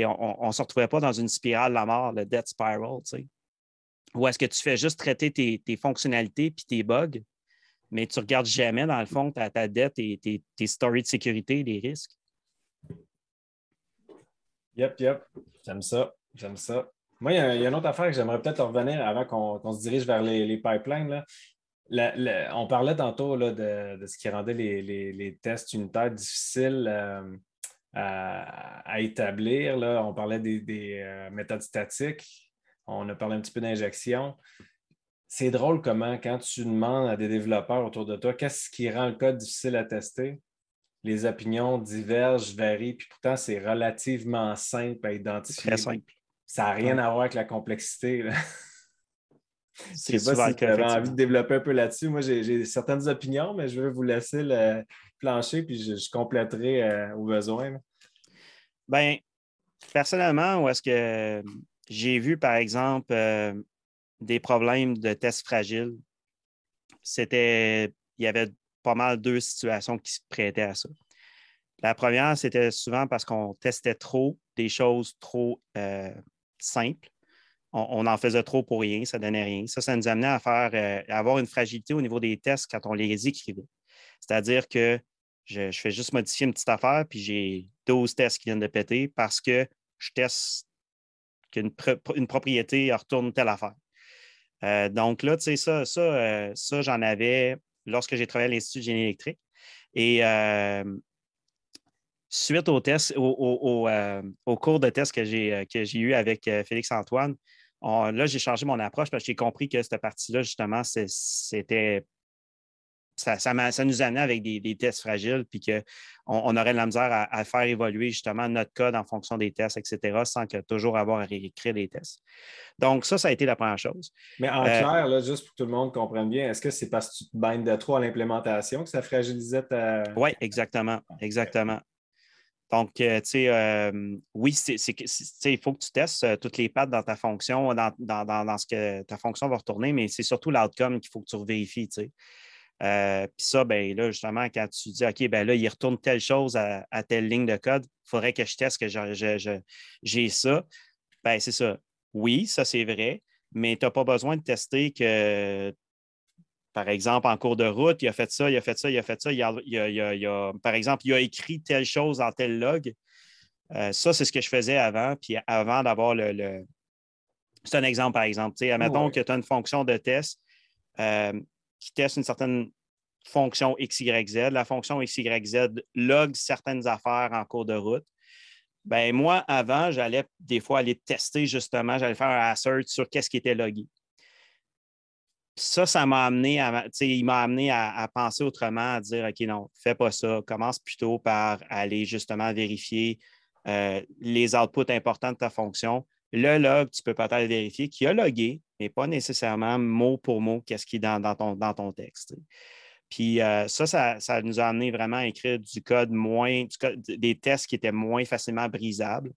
on ne se retrouvait pas dans une spirale de la mort, le debt spiral. Ou est-ce que tu fais juste traiter tes, fonctionnalités puis tes bugs, mais tu ne regardes jamais, dans le fond, ta, ta dette et tes, tes stories de sécurité, les risques? Yep, yep. J'aime ça. J'aime ça. Moi, il y, a, une autre affaire que j'aimerais peut-être revenir avant qu'on se dirige vers les, les pipelines. Là on parlait tantôt de, ce qui rendait les, tests unitaires difficiles euh, à, établir. Là. On parlait des, euh, méthodes statiques. On a parlé un petit peu d'injection. C'est drôle comment, quand tu demandes à des développeurs autour de toi qu'est-ce qui rend le code difficile à tester, les opinions divergent, varient, puis pourtant, c'est relativement simple à identifier. Très simple. Ça n'a rien à voir avec la complexité. Je sais pas si tu avais envie de développer un peu là-dessus. Moi, j'ai certaines opinions, mais je vais vous laisser le plancher, puis je, compléterai euh, au besoin. Bien, personnellement, où est-ce que j'ai vu, par exemple, euh, des problèmes de tests fragiles, c'était, il y avait pas mal deux situations qui se prêtaient à ça. La première, c'était souvent parce qu'on testait trop des choses trop euh, simples on, en faisait trop pour rien, ça donnait rien. Ça, ça nous amenait à, faire, euh, avoir une fragilité au niveau des tests quand on les écrivait. C'est-à-dire que je, fais juste modifier une petite affaire, puis j'ai 12 tests qui viennent de péter parce que je teste qu'une une propriété retourne telle affaire. Euh, donc là, tu sais, ça, ça, euh, ça j'en avais lorsque j'ai travaillé à l'Institut de génie électrique. Et suite au au, cours de test que j'ai eu avec Félix Antoine, là, j'ai changé mon approche parce que j'ai compris que cette partie-là, justement, c'était. Ça, ça, nous amenait avec des, tests fragiles, puis qu'on on aurait de la misère à, faire évoluer justement notre code en fonction des tests, etc., sans que toujours avoir à réécrire les tests. Donc, ça, ça a été la première chose. Mais en euh, clair, là, juste pour que tout le monde comprenne bien, est-ce que c'est parce que tu te baignes de trop à l'implémentation que ça fragilisait ta. Oui, exactement. Exactement. Donc, euh, tu sais, euh, oui, il faut que tu testes euh, toutes les pattes dans ta fonction, dans, ce que ta fonction va retourner, mais c'est surtout l'outcome qu'il faut que tu vérifies. Puis ça, ben là, justement, quand tu dis OK, ben là, il retourne telle chose à, telle ligne de code, il faudrait que je teste que j'ai ça. Ben, c'est ça. Oui, ça, c'est vrai, mais tu n'as pas besoin de tester que par exemple, en cours de route, il a fait ça, il a fait ça, il a fait ça. Il a, par exemple, il a écrit telle chose en tel log. Euh, ça, c'est ce que je faisais avant. Puis avant d'avoir le. C'est un exemple, par exemple. admettons que tu as une fonction de test euh, qui teste une certaine fonction XYZ. La fonction XYZ log certaines affaires en cours de route. Ben moi, avant, j'allais des fois aller tester justement, j'allais faire un assert sur qu'est-ce qui était logué ça, ça m'a amené à, il m'a amené à, penser autrement, à dire OK, non, fais pas ça. Commence plutôt par aller justement vérifier euh, les outputs importants de ta fonction. Le log, tu peux peut-être vérifier qu'il a logué, mais pas nécessairement mot pour mot qu'est-ce qui est dans, ton, dans ton texte. Puis euh, ça, ça, nous a amené vraiment à écrire du code moins, des tests qui étaient moins facilement brisables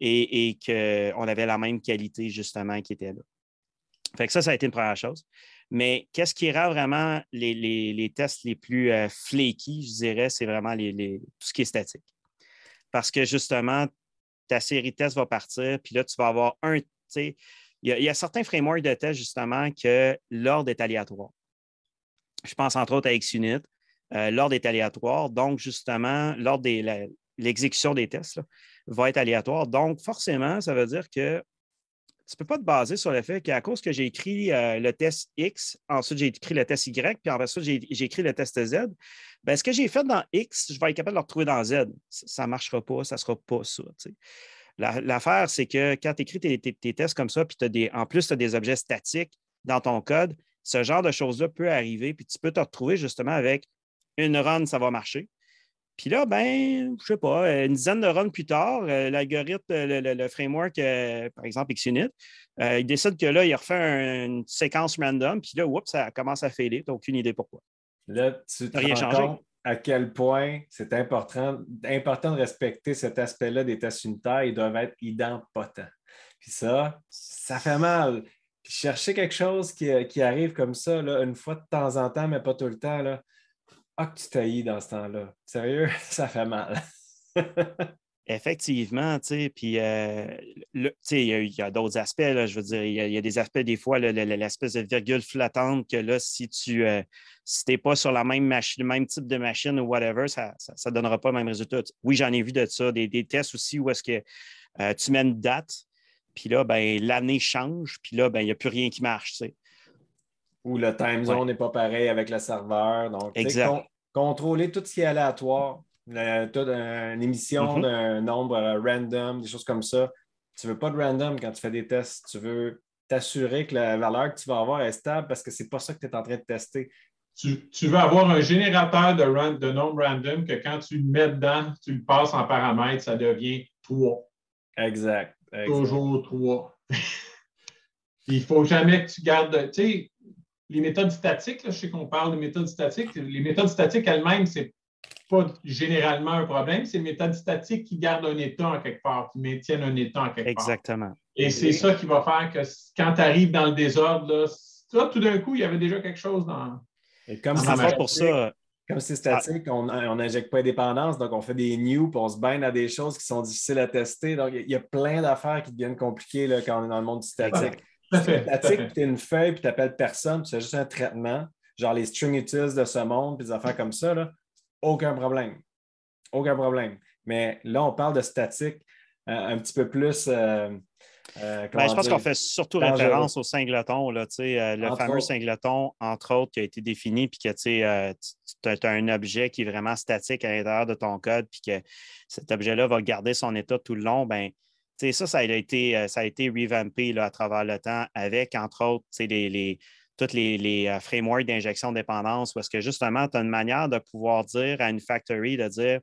et, et qu'on avait la même qualité justement qui était là. Fait que ça, ça a été une première chose. Mais qu'est-ce qui rend vraiment les, tests les plus euh, flaky, je dirais, c'est vraiment les, tout ce qui est statique. Parce que justement, ta série de tests va partir, puis là, tu vas avoir un. Il y, a, il y a certains frameworks de tests, justement, que l'ordre est aléatoire. Je pense entre autres à XUnit. Euh, l'ordre est aléatoire. Donc, justement, l'ordre de l'exécution des tests va être aléatoire. Donc, forcément, ça veut dire que tu ne peux pas te baser sur le fait qu'à cause que j'ai écrit euh, le test X, ensuite j'ai écrit le test Y, puis ensuite j'ai écrit le test Z. Ben, ce que j'ai fait dans X, je vais être capable de le retrouver dans Z. Ça ne marchera pas, ça ne sera pas ça. L'affaire, c'est que quand tu écris tes, tests comme ça, puis des, en plus, tu as des objets statiques dans ton code, ce genre de choses-là peut arriver, puis tu peux te retrouver justement avec une run, ça va marcher. Puis là, ben, je sais pas, une dizaine de runs plus tard, euh, l'algorithme, le, framework, euh, par exemple XUnit, euh, il décide que là, il refait une séquence random, puis là, oups, ça commence à fader. Tu n'as aucune idée pourquoi. Là, tu te rends compte à quel point c'est important, important de respecter cet aspect-là des tests unitaires. Ils doivent être idempotents. Puis ça, ça fait mal. Puis chercher quelque chose qui, arrive comme ça, là, une fois de temps en temps, mais pas tout le temps, là, ah, que tu taillis dans ce temps-là. Sérieux, ça fait mal. Effectivement, tu sais, puis euh, il y a, d'autres aspects, là, je veux dire, il y, a des aspects des fois, l'espèce de virgule flottante que là, si tu euh, n'es pas sur la même machine, le même type de machine ou whatever, ça ne donnera pas le même résultat. Oui, j'en ai vu de ça, des, tests aussi où est-ce que euh, tu mets une date, puis là, ben, l'année change, puis là, ben, il n'y a plus rien qui marche, tu sais. Ou le time zone n'est pas pareil avec le serveur. Donc, contrôler tout ce qui est aléatoire, une émission mm-hmm. d'un nombre euh, random, des choses comme ça. Tu ne veux pas de random quand tu fais des tests. Tu veux t'assurer que la valeur que tu vas avoir est stable parce que ce n'est pas ça que tu es en train de tester. Tu, veux avoir un générateur de, de nombre random que quand tu le mets dedans, tu le passes en paramètres, ça devient 3. Exact. Toujours 3. Il ne faut jamais que tu gardes. Tu sais, les méthodes statiques, je sais qu'on parle de méthodes statiques. Les méthodes statiques elles-mêmes, ce n'est pas généralement un problème. C'est les méthodes statiques qui gardent un état en quelque part, qui maintiennent un état en quelque part. Exactement. Et c'est ça qui va faire que quand tu arrives dans le désordre, là, tout d'un coup, il y avait déjà quelque chose dans. Et comme c'est pour ça. Comme c'est statique, on n'injecte pas les dépendances, donc on fait des new, puis on se baigne à des choses qui sont difficiles à tester. Donc, il y a plein d'affaires qui deviennent compliquées là, quand on est dans le monde du statique. Statique, tu es une feuille, puis tu n'appelles personne, puis c'est juste un traitement, genre les string utils de ce monde, puis des affaires comme ça, là, aucun problème. Aucun problème. Mais là, on parle de statique euh, un petit peu plus. Euh, euh, ben, je pense qu'on fait surtout référence au singleton, là, le fameux singleton, entre autres, qui a été défini, puis que tu as un objet qui est vraiment statique à l'intérieur de ton code, puis que cet objet-là va garder son état tout le long. Ben, ça, ça a été, euh, ça a été revampé à travers le temps avec, entre autres, les, les, tous les, euh, frameworks d'injection de dépendance, parce que justement, tu as une manière de pouvoir dire à une factory de dire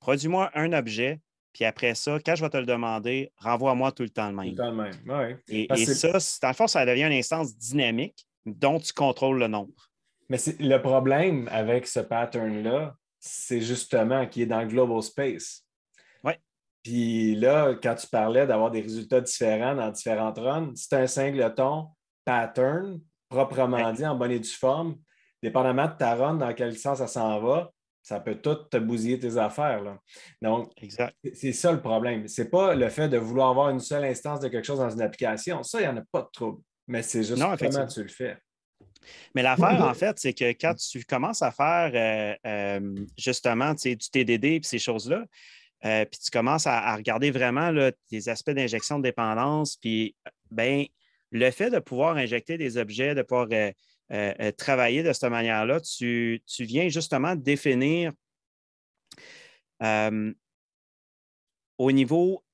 produis-moi un objet, puis après ça, quand je vais te le demander, renvoie-moi tout le temps le même. Tout le même, oui. Et, et ça, dans le ça devient une instance dynamique dont tu contrôles le nombre. Mais le problème avec ce pattern-là, c'est justement qu'il est dans le global space. Puis là, quand tu parlais d'avoir des résultats différents dans différentes runs, c'est un singleton pattern, proprement dit, en bonne et due forme, dépendamment de ta run, dans quel sens ça s'en va, ça peut tout te bousiller tes affaires. Donc, c'est ça le problème. Ce n'est pas le fait de vouloir avoir une seule instance de quelque chose dans une application. Ça, il n'y en a pas de trouble. Mais c'est juste comment tu le fais. Mais l'affaire, en fait, c'est que quand tu commences à faire euh, euh, justement du TDD et ces choses-là, euh, puis tu commences à, regarder vraiment là, des aspects d'injection de dépendance, puis ben, le fait de pouvoir injecter des objets, de pouvoir euh, euh, travailler de cette manière-là, tu, tu, viens justement définir au niveau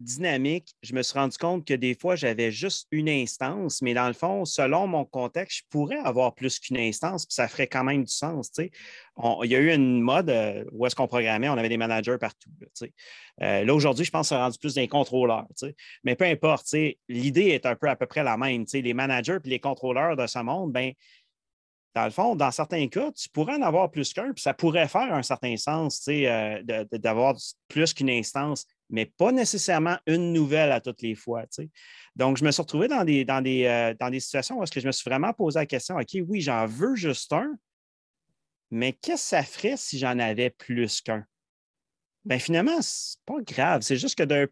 dynamique, je me suis rendu compte que des fois, j'avais juste une instance, mais dans le fond, selon mon contexte, je pourrais avoir plus qu'une instance, puis ça ferait quand même du sens. il y a eu une mode euh, où est-ce qu'on programmait, on avait des managers partout. Là, euh, aujourd'hui, je pense que ça a rendu plus des contrôleurs. Mais peu importe, l'idée est un peu à peu près la même. Les managers et les contrôleurs de ce monde, ben, dans le fond, dans certains cas, tu pourrais en avoir plus qu'un, puis ça pourrait faire un certain sens euh, d'avoir plus qu'une instance mais pas nécessairement une nouvelle à toutes les fois. Donc, je me suis retrouvé dans des, dans des, euh, dans des situations où je me suis vraiment posé la question, OK, oui, j'en veux juste un, mais qu'est-ce que ça ferait si j'en avais plus qu'un? Bien, finalement, c'est pas grave. C'est juste que d'un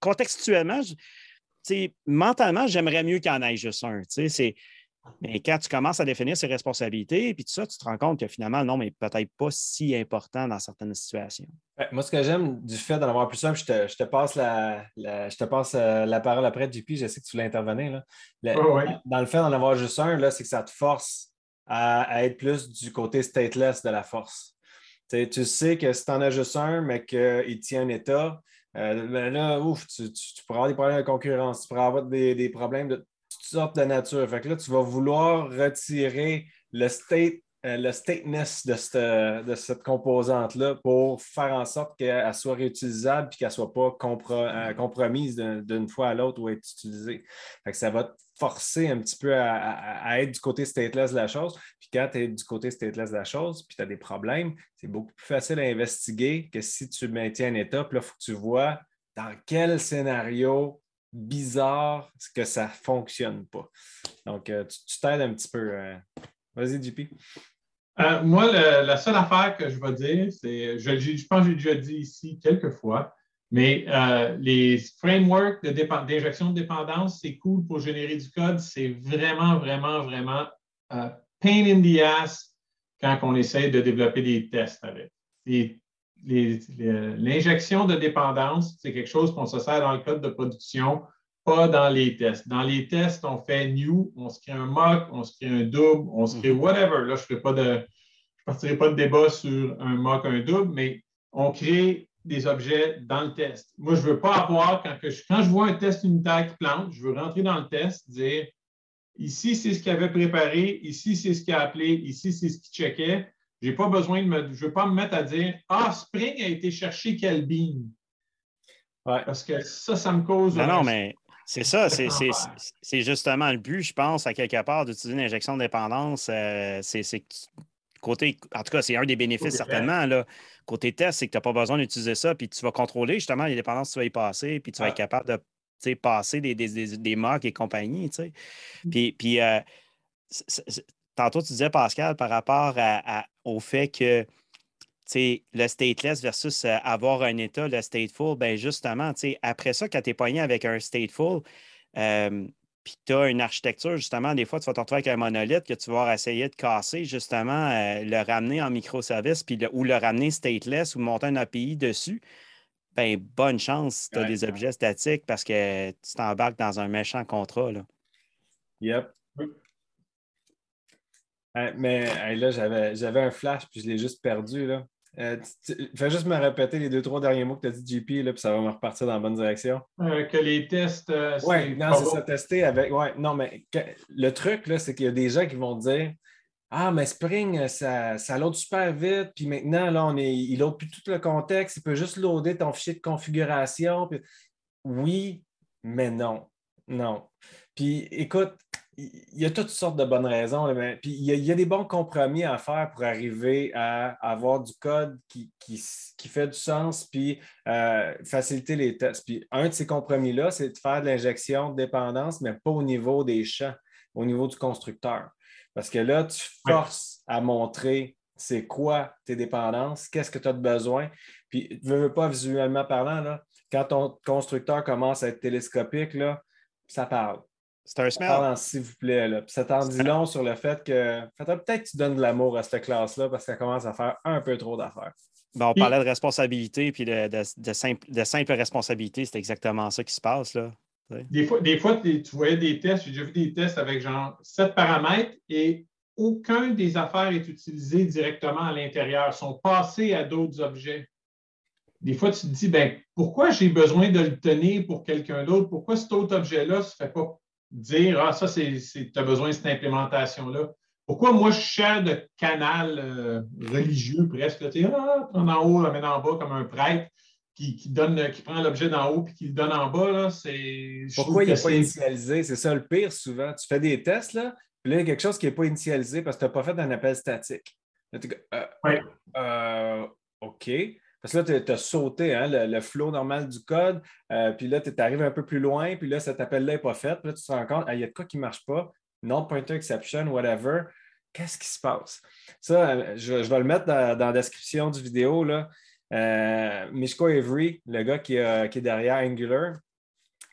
contextuellement, mentalement, j'aimerais mieux qu'il en ait juste un. Mais quand tu commences à définir ses responsabilités, puis tout ça, tu te rends compte que finalement, non, mais peut-être pas si important dans certaines situations. moi, ce que j'aime du fait d'en avoir plus simple, je te, passe, la, je te passe euh, la parole après, JP, je sais que tu voulais intervenir. Dans le fait d'en avoir juste un, c'est que ça te force à, être plus du côté stateless de la force. tu sais que si tu en as juste un, mais qu'il tient un état, euh, ben là, ouf, tu, pourras avoir des problèmes de concurrence, tu pourras avoir des, problèmes de sortes de nature. Fait que là, tu vas vouloir retirer le state euh, le stateness de cette, de cette composante-là pour faire en sorte qu'elle soit réutilisable et qu'elle ne soit pas euh, compromise d'une fois à l'autre ou être utilisée. Fait que ça va te forcer un petit peu à, être du côté stateless de la chose. Puis quand tu es du côté stateless de la chose, puis tu as des problèmes, c'est beaucoup plus facile à investiguer que si tu maintiens un état. Puis là, il faut que tu vois dans quel scénario bizarre que ça ne fonctionne pas. Donc, euh, tu t'aides un petit peu. Vas-y, JP. Euh, moi, la seule affaire que je vais dire, c'est, je, pense que j'ai déjà dit ici quelques fois, mais euh, les frameworks d'injection de, dépendance, c'est cool pour générer du code. C'est vraiment, vraiment, vraiment euh, pain in the ass quand on essaie de développer des tests avec. L'injection de dépendance, c'est quelque chose qu'on se sert dans le code de production pas dans les tests. Dans les tests, on fait new, on se crée un mock, on se crée un double, on se crée mhm. whatever. Là, je ne pas de, je partirai pas de débat sur un mock, un double, mais on crée des objets dans le test. Moi, je ne veux pas avoir, quand, je, quand je vois un test unitaire qui plante, je veux rentrer dans le test, dire ici, c'est ce qu'il avait préparé, ici, c'est ce qu'il a appelé, ici, c'est ce qu'il checkait. J'ai pas besoin de me, je ne veux pas me mettre à dire Ah, Spring a été chercher quel bean. Parce que ça, ça me cause. Non, non, mais c'est ça, c'est justement le but, je pense, à quelque part, d'utiliser une injection de dépendance. Euh, c'est côté, en tout cas, c'est un des bénéfices certainement. Là. Côté test, c'est que tu n'as pas besoin d'utiliser ça, puis tu vas contrôler justement les dépendances que tu vas y passer, puis tu vas être capable de passer des, des, des, marques et compagnie. Mmh. Puis, puis euh, tantôt, tu disais, Pascal, par rapport au fait que le stateless versus euh, avoir un état, le stateful, ben justement, après ça, quand tu es poigné avec un stateful, euh, puis tu as une architecture, justement, des fois, tu vas te retrouver avec un monolithe que tu vas essayer de casser, justement, euh, le ramener en microservice, puis ou le ramener stateless ou monter un API dessus. Ben, bonne chance si tu as des objets statiques parce que tu t'embarques dans un méchant contrat. Là. Yep. Mais là, j'avais un flash, puis je l'ai juste perdu. Là. Euh, fais juste me répéter les deux, trois derniers mots que tu as dit, JP, là, puis ça va me repartir dans la bonne direction. Euh, que les tests. Euh, oui, non, c'est ça, tester avec. Ouais, non, mais le truc, c'est qu'il y a des gens qui vont dire Ah, mais Spring, ça, ça load super vite, puis maintenant, là, on est, il load plus tout le contexte, il peut juste loader ton fichier de configuration. Oui, mais non. Non. Puis écoute, il y a toutes sortes de bonnes raisons. mais, puis il y, a, des bons compromis à faire pour arriver à avoir du code qui, fait du sens puis euh, faciliter les tests. Puis un de ces compromis-là, c'est de faire de l'injection de dépendance, mais pas au niveau des champs, au niveau du constructeur. Parce que là, tu forces à montrer c'est quoi tes dépendances, qu'est-ce que tu as de besoin. Puis, ne veux pas visuellement parlant, là, quand ton constructeur commence à être télescopique, là, ça parle. C'est un smell. S'il vous plaît. Là. ça t'en dit long sur le fait que peut-être que tu donnes de l'amour à cette classe-là parce qu'elle commence à faire un peu trop d'affaires. on parlait de responsabilité puis de, de, simple, responsabilité. C'est exactement ça qui se passe. Là. Des fois, des fois tu voyais des tests, j'ai déjà vu des tests avec genre sept paramètres et aucun des affaires est utilisé directement à l'intérieur, sont passés à d'autres objets. Des fois, tu te dis, ben, pourquoi j'ai besoin de le tenir pour quelqu'un d'autre? Pourquoi cet autre objet-là ne se fait pas dire Ah, ça, c'est, tu as besoin de cette implémentation-là. Pourquoi moi, je cherche de canal euh, religieux presque? Tu sais, ah, en haut, la mets en bas comme un prêtre qui, donne, qui prend l'objet d'en haut et qui le donne en bas. Là, c'est, Pourquoi il n'est pas initialisé? C'est ça le pire souvent. Tu fais des tests, là, puis là, il y a quelque chose qui n'est pas initialisé parce que tu n'as pas fait un appel statique. Là, euh, oui. Euh, OK. Parce que là, tu as sauté hein, le, flow normal du code, euh, puis là, tu arrives un peu plus loin, puis là, cet appel-là n'est pas fait. Puis là, tu te rends compte, il y a de quoi qui ne marche pas, non pointer exception, whatever. Qu'est-ce qui se passe? Ça, euh, je, vais le mettre dans, la description du vidéo. Là. Euh, Mishko Avery, le gars qui, est derrière Angular,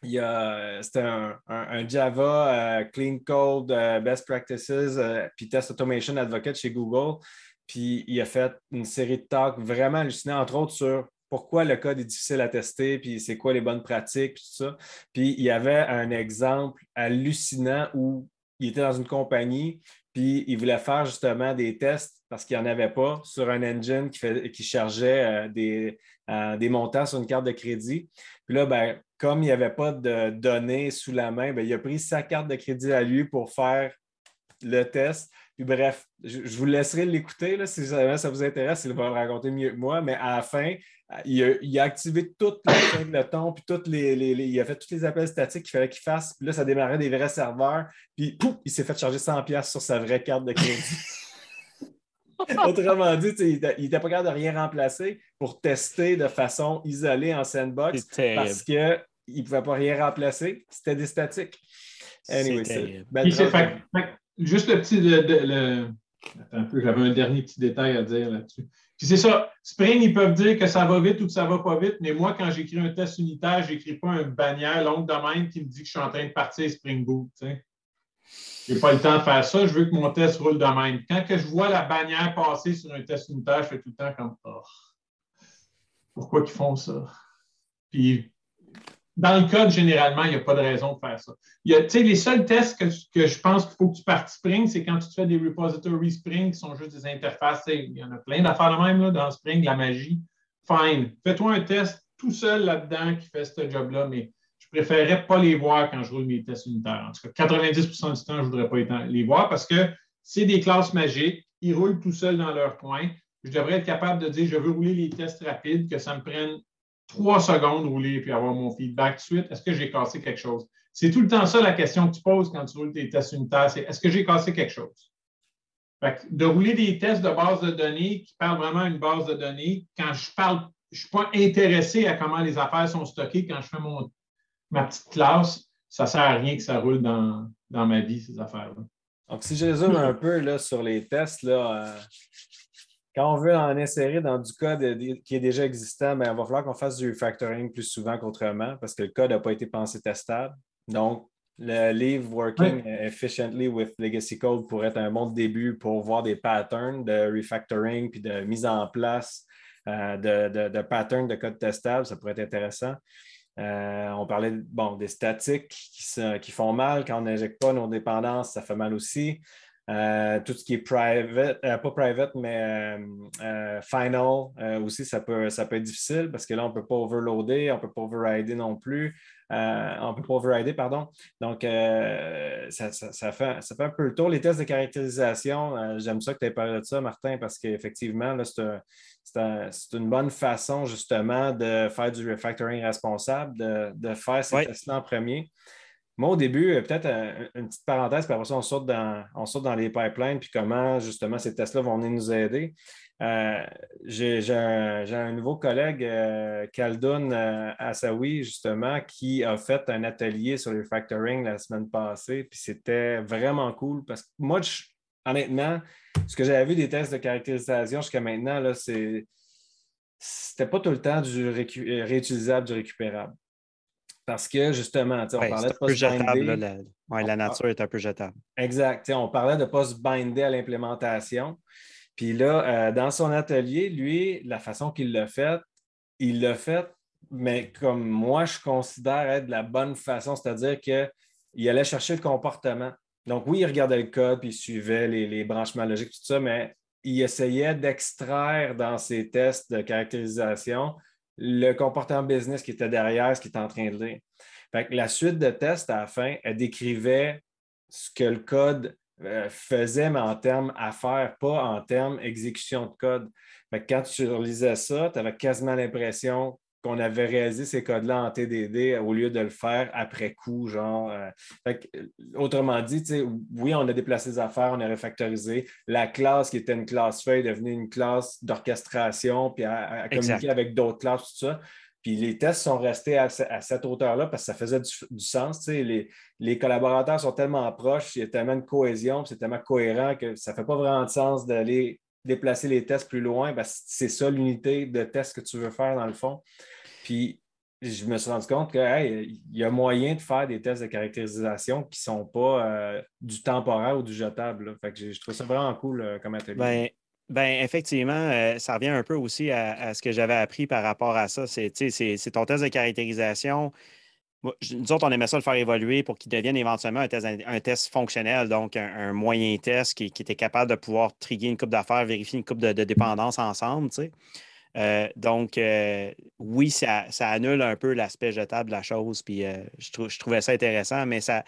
c'était un, Java Clean Code Best Practices puis Test Automation Advocate chez Google. Puis il a fait une série de talks vraiment hallucinants, entre autres sur pourquoi le code est difficile à tester, puis c'est quoi les bonnes pratiques, puis tout ça. Puis il y avait un exemple hallucinant où il était dans une compagnie, puis il voulait faire justement des tests parce qu'il n'y en avait pas sur un engine qui, chargeait euh, des, euh, des, montants sur une carte de crédit. Puis là, ben, comme il n'y avait pas de données sous la main, ben, il a pris sa carte de crédit à lui pour faire le test. Puis bref, je, vous laisserai l'écouter si ça vous intéresse. Il va le raconter mieux que moi, mais à la fin, il a, activé toutes les de ton, puis toutes les, il a fait tous les appels statiques qu'il fallait qu'il fasse. Puis là, ça démarrait des vrais serveurs. Puis pouf, il s'est fait charger 100$ sur sa vraie carte de crédit. Autrement dit, il n'était pas capable de rien remplacer pour tester de façon isolée en sandbox parce qu'il ne pouvait pas rien remplacer. C'était des statiques. Anyway, juste le petit. Attends un peu, j'avais un dernier petit détail à dire là-dessus. Puis c'est ça, Spring, ils peuvent dire que ça va vite ou que ça va pas vite, mais moi, quand j'écris un test unitaire, je n'écris pas un bannière longue de qui me dit que je suis en train de partir Spring Boot. Je n'ai pas le temps de faire ça, je veux que mon test roule de même. Quand que je vois la bannière passer sur un test unitaire, je fais tout le temps comme oh, Pourquoi ils font ça? Puis dans le code, généralement, il n'y a pas de raison de faire ça. Il y les seuls tests que, je pense qu'il faut que tu partes Spring, c'est quand tu fais des repositories Spring qui sont juste des interfaces. Il y en a plein d'affaires de même là, dans Spring, la magie. Fine. Fais-toi un test tout seul là-dedans qui fait ce job-là, mais je préférerais pas les voir quand je roule mes tests unitaires. En tout cas, 90% du temps, je ne voudrais pas les voir parce que c'est des classes magiques. Ils roulent tout seuls dans leur coin. Je devrais être capable de dire je veux rouler les tests rapides, que ça me prenne trois secondes rouler puis avoir mon feedback tout de suite. Est-ce que j'ai cassé quelque chose? C'est tout le temps ça la question que tu poses quand tu roules tes tests unitaires, c'est est-ce que j'ai cassé quelque chose? de rouler des tests de base de données qui parlent vraiment à une base de données, quand je parle, je ne suis pas intéressé à comment les affaires sont stockées quand je fais mon, ma petite classe, ça ne sert à rien que ça roule dans, ma vie, ces affaires-là. Donc, si je résume un peu là, sur les tests, là, euh, quand on veut en insérer dans du code qui est déjà existant, bien, il va falloir qu'on fasse du refactoring plus souvent qu'autrement parce que le code n'a pas été pensé testable. Donc, le Leave Working Efficiently with Legacy Code pourrait être un bon début pour voir des patterns de refactoring puis de mise en place euh, de, patterns de code testable. Ça pourrait être intéressant. Euh, on parlait bon, des statiques qui, qui font mal. Quand on n'injecte pas nos dépendances, ça fait mal aussi. Euh, tout ce qui est private, euh, pas private, mais euh, final aussi, ça peut, ça peut être difficile parce que là, on ne peut pas overloader, on ne peut pas overrider non plus. on ne peut pas overrider, pardon. Donc, ça, fait, ça fait un peu le tour. Les tests de caractérisation, j'aime ça que tu aies parlé de ça, Martin, parce qu'effectivement, c'est une bonne façon justement de faire du refactoring responsable, de, faire ces tests-là en premier. Moi, au début, euh, peut-être euh, une petite parenthèse, puis après ça, on saute dans, dans les pipelines, puis comment justement ces tests-là vont venir nous aider. Euh, j'ai un, nouveau collègue, euh, Khaldun Assaoui, justement, qui a fait un atelier sur le factoring la semaine passée, puis c'était vraiment cool parce que moi, honnêtement, ce que j'avais vu des tests de caractérisation jusqu'à maintenant, là, c'est c'était pas tout le temps du réutilisable, du récupérable. Parce que justement, on parlait de pas se binder. La, la nature est un peu jetable. Exact. On parlait de ne pas se binder à l'implémentation. Puis là, euh, dans son atelier, lui, la façon qu'il l'a fait, il l'a fait, mais comme moi, je considère être de la bonne façon, c'est-à-dire qu'il allait chercher le comportement. Donc, oui, il regardait le code, puis il suivait les, les branchements logiques, tout ça, mais il essayait d'extraire dans ses tests de caractérisation le comportement business qui était derrière ce qu'il était en train de lire. la suite de tests à la fin, elle décrivait ce que le code euh, faisait, mais en termes affaires, pas en termes exécution de code. quand tu relisais ça, tu avais quasiment l'impression qu'on avait réalisé ces codes-là en TDD au lieu de le faire après coup, genre. Euh, autrement dit, oui, on a déplacé les affaires, on a refactorisé. La classe qui était une classe feuille est devenue une classe d'orchestration, puis à, communiquer avec d'autres classes, tout ça. Puis les tests sont restés à, cette hauteur-là parce que ça faisait du, sens. Les, les, collaborateurs sont tellement proches, il y a tellement de cohésion, c'est tellement cohérent que ça ne fait pas vraiment de sens d'aller déplacer les tests plus loin. c'est ça l'unité de test que tu veux faire dans le fond. Puis je me suis rendu compte qu'il y a moyen de faire des tests de caractérisation qui ne sont pas euh, du temporaire ou du jetable. Fait que je trouve ça vraiment cool euh, comme atelier. Ben, ben effectivement, euh, ça revient un peu aussi à, ce que j'avais appris par rapport à ça. C'est ton test de caractérisation. Nous autres, on aimait ça le faire évoluer pour qu'il devienne éventuellement un test, fonctionnel, donc un, moyen test qui, était capable de pouvoir triguer une coupe d'affaires, vérifier une coupe de, dépendance ensemble. Euh, donc, euh, oui, ça, annule un peu l'aspect jetable de la chose, puis euh, je, trouvais ça intéressant, mais ça,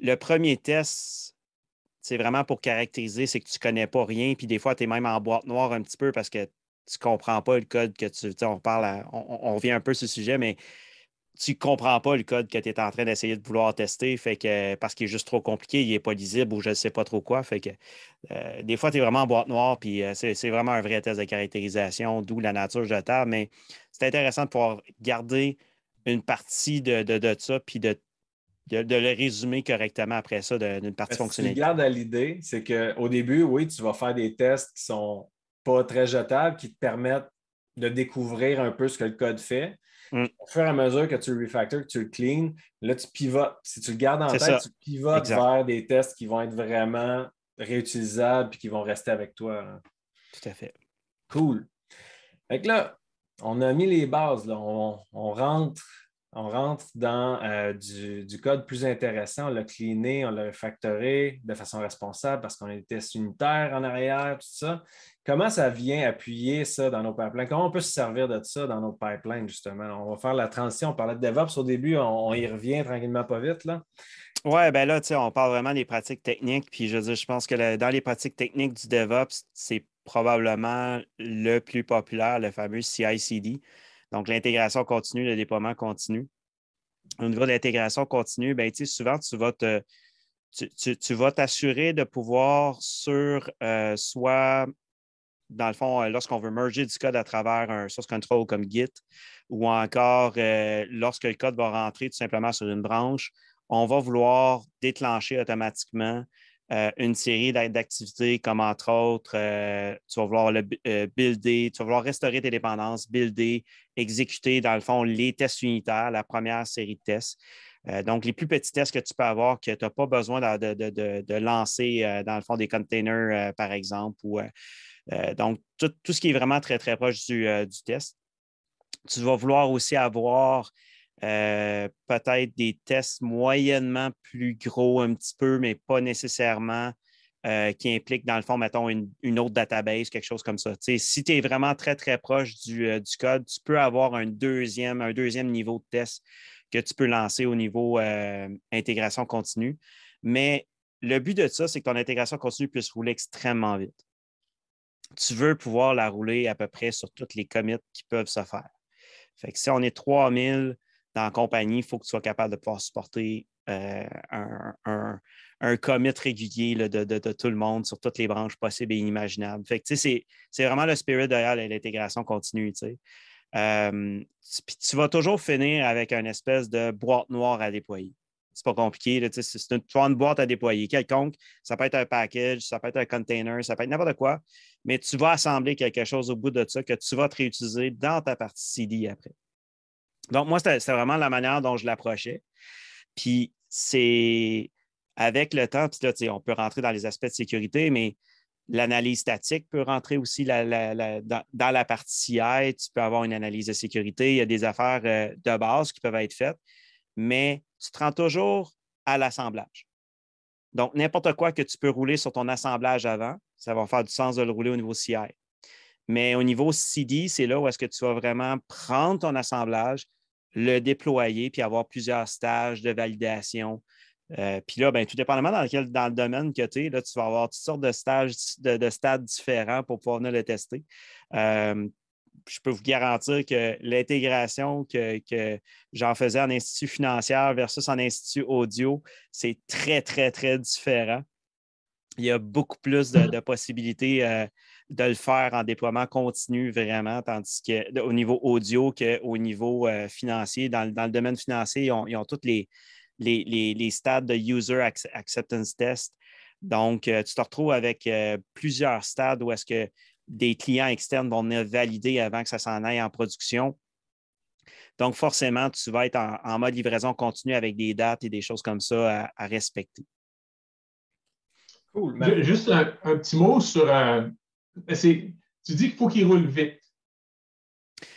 le premier test, c'est vraiment pour caractériser, c'est que tu ne connais pas rien, puis des fois, tu es même en boîte noire un petit peu parce que tu ne comprends pas le code que tu. On parle, on, revient un peu sur ce sujet, mais tu ne comprends pas le code que tu es en train d'essayer de vouloir tester fait que, parce qu'il est juste trop compliqué, il n'est pas lisible ou je ne sais pas trop quoi. Fait que, euh, des fois, tu es vraiment en boîte noire, puis euh, c'est vraiment un vrai test de caractérisation, d'où la nature jetable. Mais c'est intéressant de pouvoir garder une partie de, de, ça, puis de, de, le résumer correctement après ça d'une partie fonctionnelle. Ce que garde à l'idée, c'est qu'au début, oui, tu vas faire des tests qui ne sont pas très jetables, qui te permettent de découvrir un peu ce que le code fait. Mm. Au fur et à mesure que tu le refactors, que tu le clean, là, tu pivotes. Si tu le gardes en tête, tu pivotes vers des tests qui vont être vraiment réutilisables et qui vont rester avec toi. Hein. Tout à fait. Cool. Fait là, on a mis les bases. Là. On, rentre, on rentre dans euh, du, code plus intéressant. On l'a cleané, on l'a refactoré de façon responsable parce qu'on a des tests unitaires en arrière, tout ça. Comment ça vient appuyer ça dans nos pipelines? Comment on peut se servir de ça dans nos pipelines, justement? On va faire la transition. On parlait de DevOps au début, on, y revient tranquillement pas vite. Là. Oui, ben là, on parle vraiment des pratiques techniques. Puis je veux dire, je pense que dans les pratiques techniques du DevOps, c'est probablement le plus populaire, le fameux CI/CD. Donc, l'intégration continue, le déploiement continu. Au niveau de l'intégration continue, ben, souvent, tu vas te, tu, vas t'assurer de pouvoir sur euh, soit dans le fond, euh, lorsqu'on veut merger du code à travers un source control comme Git, ou encore euh, lorsque le code va rentrer tout simplement sur une branche, on va vouloir déclencher automatiquement euh, une série d'activités comme entre autres, tu vas vouloir le builder, tu vas vouloir restaurer tes dépendances, builder, exécuter dans le fond les tests unitaires, la première série de tests. donc, les plus petits tests que tu peux avoir que tu n'as pas besoin de, de lancer dans le fond des containers, par exemple, ou euh, donc, tout, ce qui est vraiment très, très proche du, euh, test. Tu vas vouloir aussi avoir euh, peut-être des tests moyennement plus gros un petit peu, mais pas nécessairement qui impliquent, dans le fond, mettons, une, autre database, quelque chose comme ça. si tu es vraiment très, très proche du, code, tu peux avoir un deuxième, un deuxième niveau de test que tu peux lancer au niveau intégration continue. Mais le but de ça, c'est que ton intégration continue puisse rouler extrêmement vite tu veux pouvoir la rouler à peu près sur toutes les commits qui peuvent se faire. Fait que si on est 3000 dans la compagnie, il faut que tu sois capable de pouvoir supporter euh, un, commit régulier de, tout le monde sur toutes les branches possibles et inimaginables. C'est vraiment le spirit derrière l'intégration continue. Euh, tu vas toujours finir avec une espèce de boîte noire à déployer c'est pas compliqué. C'est une, une boîte à déployer quelconque. Ça peut être un package, ça peut être un container, ça peut être n'importe quoi, mais tu vas assembler quelque chose au bout de ça que tu vas te réutiliser dans ta partie CD après. Donc, moi, c'était vraiment la manière dont je l'approchais. Puis, c'est avec le temps, puis là, on peut rentrer dans les aspects de sécurité, mais l'analyse statique peut rentrer aussi dans, la partie CI. Tu peux avoir une analyse de sécurité. Il y a des affaires euh, de base qui peuvent être faites, mais tu te rends toujours à l'assemblage. Donc, n'importe quoi que tu peux rouler sur ton assemblage avant, ça va faire du sens de le rouler au niveau CI. Mais au niveau CD, c'est là où est-ce que tu vas vraiment prendre ton assemblage, le déployer, puis avoir plusieurs stages de validation. Euh, puis là, ben, tout dépendamment dans, le domaine que tu es, là, tu vas avoir toutes sortes de stages, de, stades différents pour pouvoir venir le tester. Euh, je peux vous garantir que l'intégration que, j'en faisais en institut financier versus en institut audio, c'est très, très, très différent. Il y a beaucoup plus de, possibilités euh, de le faire en déploiement continu, vraiment, tandis qu'au niveau audio qu'au niveau euh, financier. Dans, le domaine financier, ils ont, tous les, les, stades de User Acceptance Test. Donc, euh, tu te retrouves avec plusieurs stades où est-ce que des clients externes vont venir valider avant que ça s'en aille en production. Donc, forcément, tu vas être en, mode livraison continue avec des dates et des choses comme ça à, respecter. Cool. Juste un, petit mot sur. Euh, tu dis qu'il faut qu'il roule vite.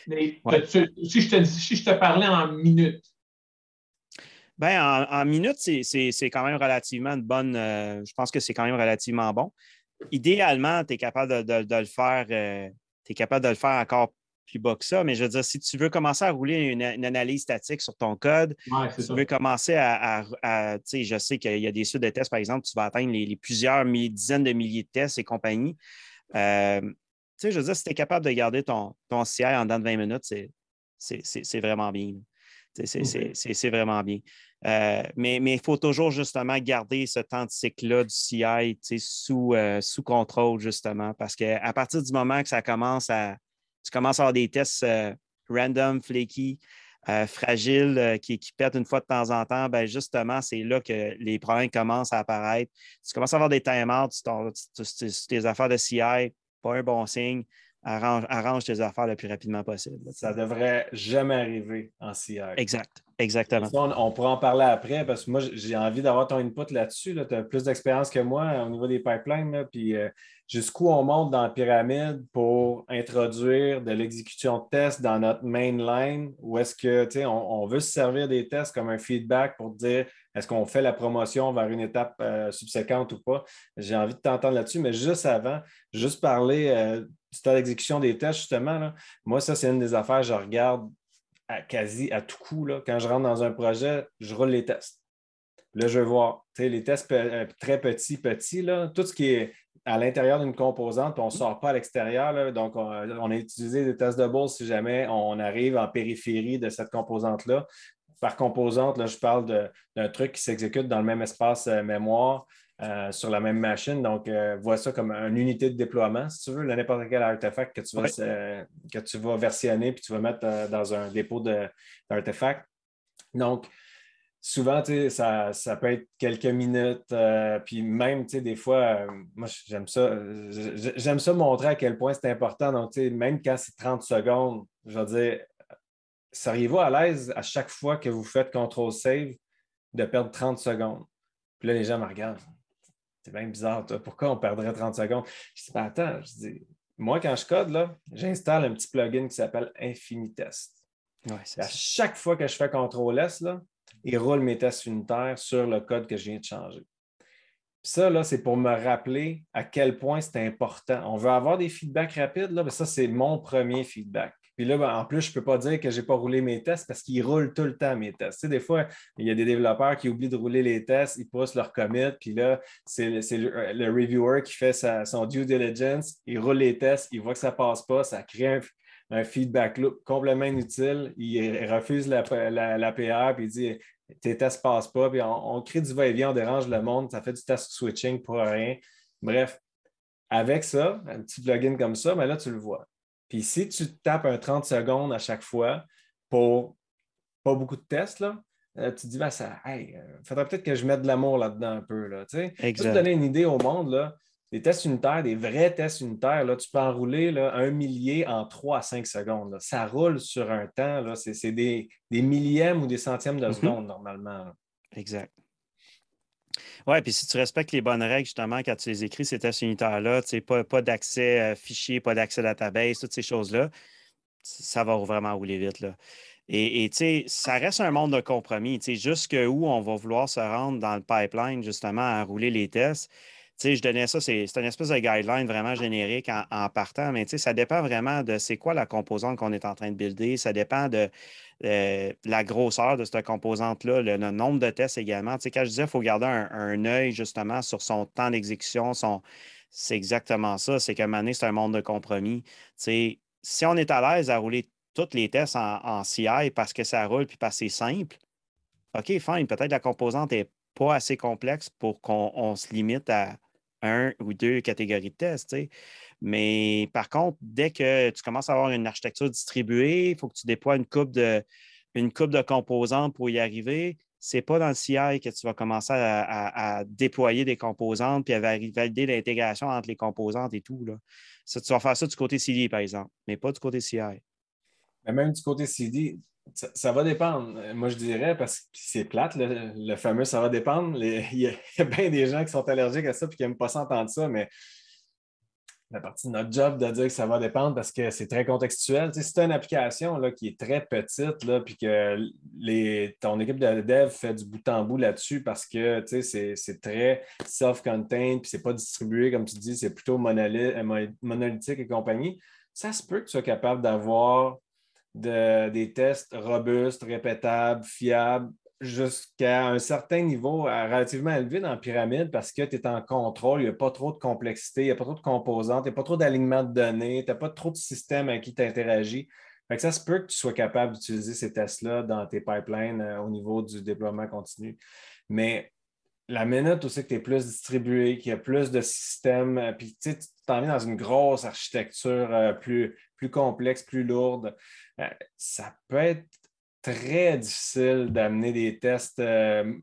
Mais si, je te, si je te parlais en minutes, Bien, en, minutes, c'est quand même relativement une bonne. Euh, je pense que c'est quand même relativement bon. Idéalement, tu es capable de, le faire. Euh, tu es capable de le faire encore plus bas que ça, mais je veux dire, si tu veux commencer à rouler une, analyse statique sur ton code, tu veux commencer à, tu sais, je sais qu'il y a des suites de tests, par exemple, tu vas atteindre les, plusieurs dizaines de milliers de tests et compagnie. Euh, tu sais, je veux dire, si tu es capable de garder ton, ton CI en dedans de 20 minutes, c'est vraiment bien. C'est vraiment bien. Euh, mais il faut toujours justement garder ce temps de cycle-là du CI sous, euh, sous contrôle, justement, parce qu'à partir du moment que ça commence à. Tu commences à avoir des tests euh, random, flaky, fragiles, qui, qui pètent une fois de temps en temps, ben justement, c'est là que les problèmes commencent à apparaître. Tu commences à avoir des timeouts sur tes affaires de CI, pas un bon signe arrange, tes affaires le plus rapidement possible. Ça devrait jamais arriver en CI. Exact. Exactement. on, pourra en parler après parce que moi, j'ai envie d'avoir ton input là-dessus. Tu as plus d'expérience que moi au niveau des pipelines. puis euh, jusqu'où on monte dans la pyramide pour introduire de l'exécution de tests dans notre mainline ou est-ce que on, on veut se servir des tests comme un feedback pour dire est-ce qu'on fait la promotion vers une étape euh, subséquente ou pas? J'ai envie de t'entendre là-dessus, mais juste avant, juste parler euh, du stade d'exécution des tests, justement. Moi, ça, c'est une des affaires que je regarde à, quasi à tout coup. Là. Quand je rentre dans un projet, je roule les tests. Là, je vais voir les tests euh, très petits, petits, là, tout ce qui est à l'intérieur d'une composante, on ne sort pas à l'extérieur. Donc, on, a utilisé des tests de bourse si jamais on arrive en périphérie de cette composante-là. Par composante, là, je parle d'un truc qui s'exécute dans le même espace euh, mémoire. Euh, sur la même machine. Donc, euh, vois ça comme une unité de déploiement, si tu veux, n'importe quel artefact que tu vas, que tu vas versionner puis tu vas mettre dans un dépôt d'artefacts. Donc, souvent, ça, ça peut être quelques minutes, puis même, des fois, moi, j'aime ça, j'aime ça montrer à quel point c'est important. Donc, même quand c'est 30 secondes, je veux dire, seriez-vous à l'aise à chaque fois que vous faites CTRL-SAVE de perdre 30 secondes? Puis là, les gens me regardent. C'est bien bizarre, toi. Pourquoi on perdrait 30 secondes? Je dis, ben, attends, je dis, moi, quand je code, là, j'installe un petit plugin qui s'appelle Infinitest. Ouais, à chaque fois que je fais CTRL-S, là, il roule mes tests unitaires sur le code que je viens de changer. ça, là, c'est pour me rappeler à quel point c'est important. On veut avoir des feedbacks rapides, là, mais ça, c'est mon premier feedback. Puis là, ben, en plus, je ne peux pas dire que je n'ai pas roulé mes tests parce qu'ils roulent tout le temps mes tests. Tu sais, des fois, il y a des développeurs qui oublient de rouler les tests, ils poussent leur commit, puis là, c'est le, reviewer qui fait son due diligence, il roule les tests, il voit que ça ne passe pas, ça crée un, feedback loop complètement inutile, il refuse la, PR, puis il dit tes tests ne passent pas, puis on, crée du va-et-vient, on dérange le monde, ça fait du test switching pour rien. Bref, avec ça, un petit plugin comme ça, ben là, tu le vois. Puis si tu tapes un 30 secondes à chaque fois pour pas beaucoup de tests, là, euh, tu te dis, ben, ça, hey, euh, faudrait peut-être que je mette de l'amour là-dedans un peu. Là, Pour te donner une idée au monde, là, des tests unitaires, des vrais tests unitaires, là, tu peux enrouler là, un millier en 3 à 5 secondes. Ça roule sur un temps. C'est des, des, millièmes ou des centièmes de mm-hmm. seconde normalement. Exact. Oui, puis si tu respectes les bonnes règles, justement, quand tu les écris, ces tests unitaires-là, pas, pas d'accès à fichier, pas d'accès à database, toutes ces choses-là, ça va vraiment rouler vite. Là. Et, tu sais, ça reste un monde de compromis. Tu sais, jusqu'où on va vouloir se rendre dans le pipeline, justement, à rouler les tests. Je donnais ça, c'est une espèce de guideline vraiment générique en, partant, mais ça dépend vraiment de c'est quoi la composante qu'on est en train de builder. Ça dépend de euh, la grosseur de cette composante-là, le, nombre de tests également. Quand je disais qu'il faut garder un, œil justement sur son temps d'exécution, son... c'est exactement ça. C'est moment donné, c'est un monde de compromis. Si on est à l'aise à rouler tous les tests en, CI parce que ça roule puis parce que c'est simple, OK, fine, peut-être la composante n'est pas assez complexe pour qu'on se limite à un ou deux catégories de tests. Mais par contre, dès que tu commences à avoir une architecture distribuée, il faut que tu déploies une coupe de, une coupe de composantes pour y arriver. Ce n'est pas dans le CI que tu vas commencer à, déployer des composantes puis à valider l'intégration entre les composantes et tout. Là. Ça, tu vas faire ça du côté CD, par exemple, mais pas du côté CI. Mais même du côté CD, Ça, va dépendre. Moi, je dirais, parce que c'est plate, le, fameux ça va dépendre. il, y a, bien des gens qui sont allergiques à ça et qui n'aiment pas s'entendre ça, mais la partie de notre job de dire que ça va dépendre parce que c'est très contextuel. Tu sais, si tu as une application qui est très petite, là, puis que les, ton équipe de dev fait du bout en bout là-dessus parce que tu c'est très self-contained, puis c'est pas distribué, comme tu dis, c'est plutôt euh, monolithique et compagnie, ça se peut que tu sois capable d'avoir des tests robustes, répétables, fiables, jusqu'à un certain niveau euh, relativement élevé dans la pyramide parce que tu es en contrôle, il n'y a pas trop de complexité, il n'y a pas trop de composantes, il n'y a pas trop d'alignement de données, tu n'as pas trop de systèmes à qui tu interagis. ça se peut que tu sois capable d'utiliser ces tests-là dans tes pipelines euh, au niveau du déploiement continu. Mais la minute aussi que tu es plus distribué, qu'il y a plus de systèmes, euh, puis tu t'en viens dans une grosse architecture plus, plus complexe, plus lourde, ça peut être très difficile d'amener des tests euh,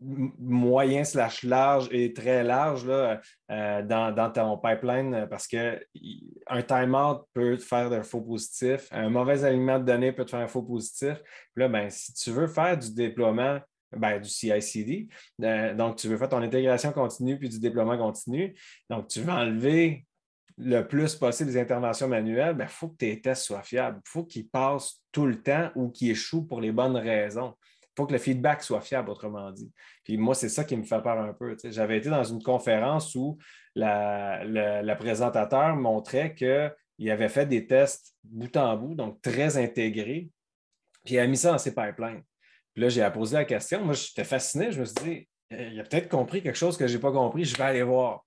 moyens slash larges et très larges euh, dans, ton pipeline parce qu'un timeout peut te faire un faux positif, un mauvais alignement de données peut te faire un faux positif. là, ben, si tu veux faire du déploiement, ben, du CI/CD, euh, donc tu veux faire ton intégration continue puis du déploiement continu, donc tu veux enlever le plus possible des interventions manuelles, il ben, faut que tes tests soient fiables. Il faut qu'ils passent tout le temps ou qu'ils échouent pour les bonnes raisons. Il faut que le feedback soit fiable, autrement dit. Puis moi, c'est ça qui me fait peur un peu. J'avais été dans une conférence où la, présentateur montrait qu'il avait fait des tests bout en bout, donc très intégrés, puis il a mis ça dans ses pipelines. Puis là, j'ai posé la question. Moi, j'étais fasciné. Je me suis dit, il a peut-être compris quelque chose que je n'ai pas compris, je vais aller voir.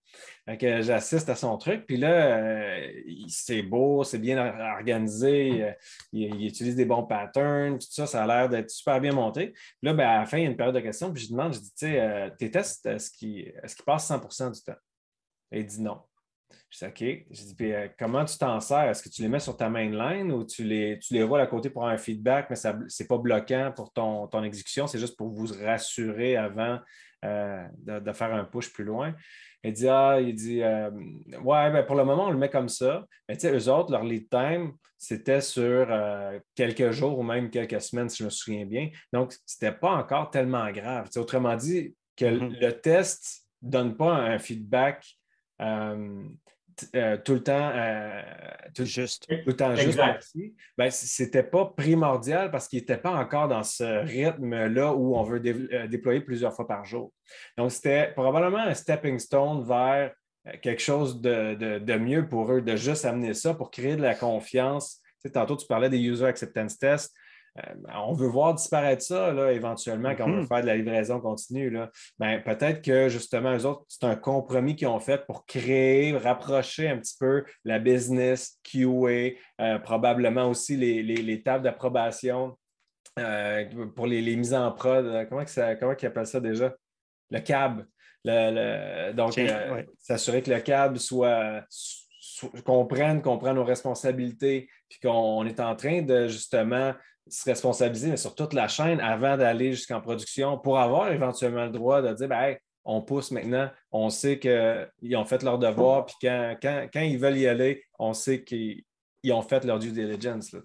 j'assiste à son truc, puis là, euh, c'est beau, c'est bien organisé, euh, il, utilise des bons patterns, tout ça, ça a l'air d'être super bien monté. Puis là, ben, à la fin, il y a une période de questions, puis je demande, je dis, tu sais, euh, tes tests, est-ce qu'ils passent 100% du temps? Et il dit non. Je dis, OK. Je dis, puis comment tu t'en sers? Est-ce que tu les mets sur ta mainline ou tu les, tu les vois à côté pour un feedback, mais ce n'est pas bloquant pour ton, ton exécution, c'est juste pour vous rassurer avant euh, de, faire un push plus loin. Il dit Ah, il dit euh, Ouais, ben pour le moment, on le met comme ça. Mais tu sais, eux autres, leur lead time, c'était sur euh, quelques jours ou même quelques semaines, si je me souviens bien. Donc, ce n'était pas encore tellement grave. autrement dit, que mm-hmm. le test ne donne pas un feedback euh, tout le temps euh, tout, juste. Tout le temps juste ben, c'était pas primordial parce qu'il n'était pas encore dans ce rythme-là où on veut euh, déployer plusieurs fois par jour. Donc, c'était probablement un stepping stone vers quelque chose de, mieux pour eux, de juste amener ça pour créer de la confiance. tantôt, tu parlais des user acceptance tests. Euh, on veut voir disparaître ça là, éventuellement quand on veut mhm. faire de la livraison continue. Ben, peut-être que justement, eux autres, c'est un compromis qu'ils ont fait pour créer, rapprocher un petit peu la business, QA, euh, probablement aussi les, tables d'approbation euh, pour les, mises en prod. Comment, ça, comment ils appellent ça déjà? Le CAB. donc, s'assurer que le CAB soit comprenne, qu'on prenne nos responsabilités, puis qu'on est en train de justement se responsabiliser, mais sur toute la chaîne avant d'aller jusqu'en production pour avoir éventuellement le droit de dire ben, on pousse maintenant, on sait qu'ils ont fait leur devoir, puis quand, quand, ils veulent y aller, on sait qu'ils ont fait leur due diligence. Là,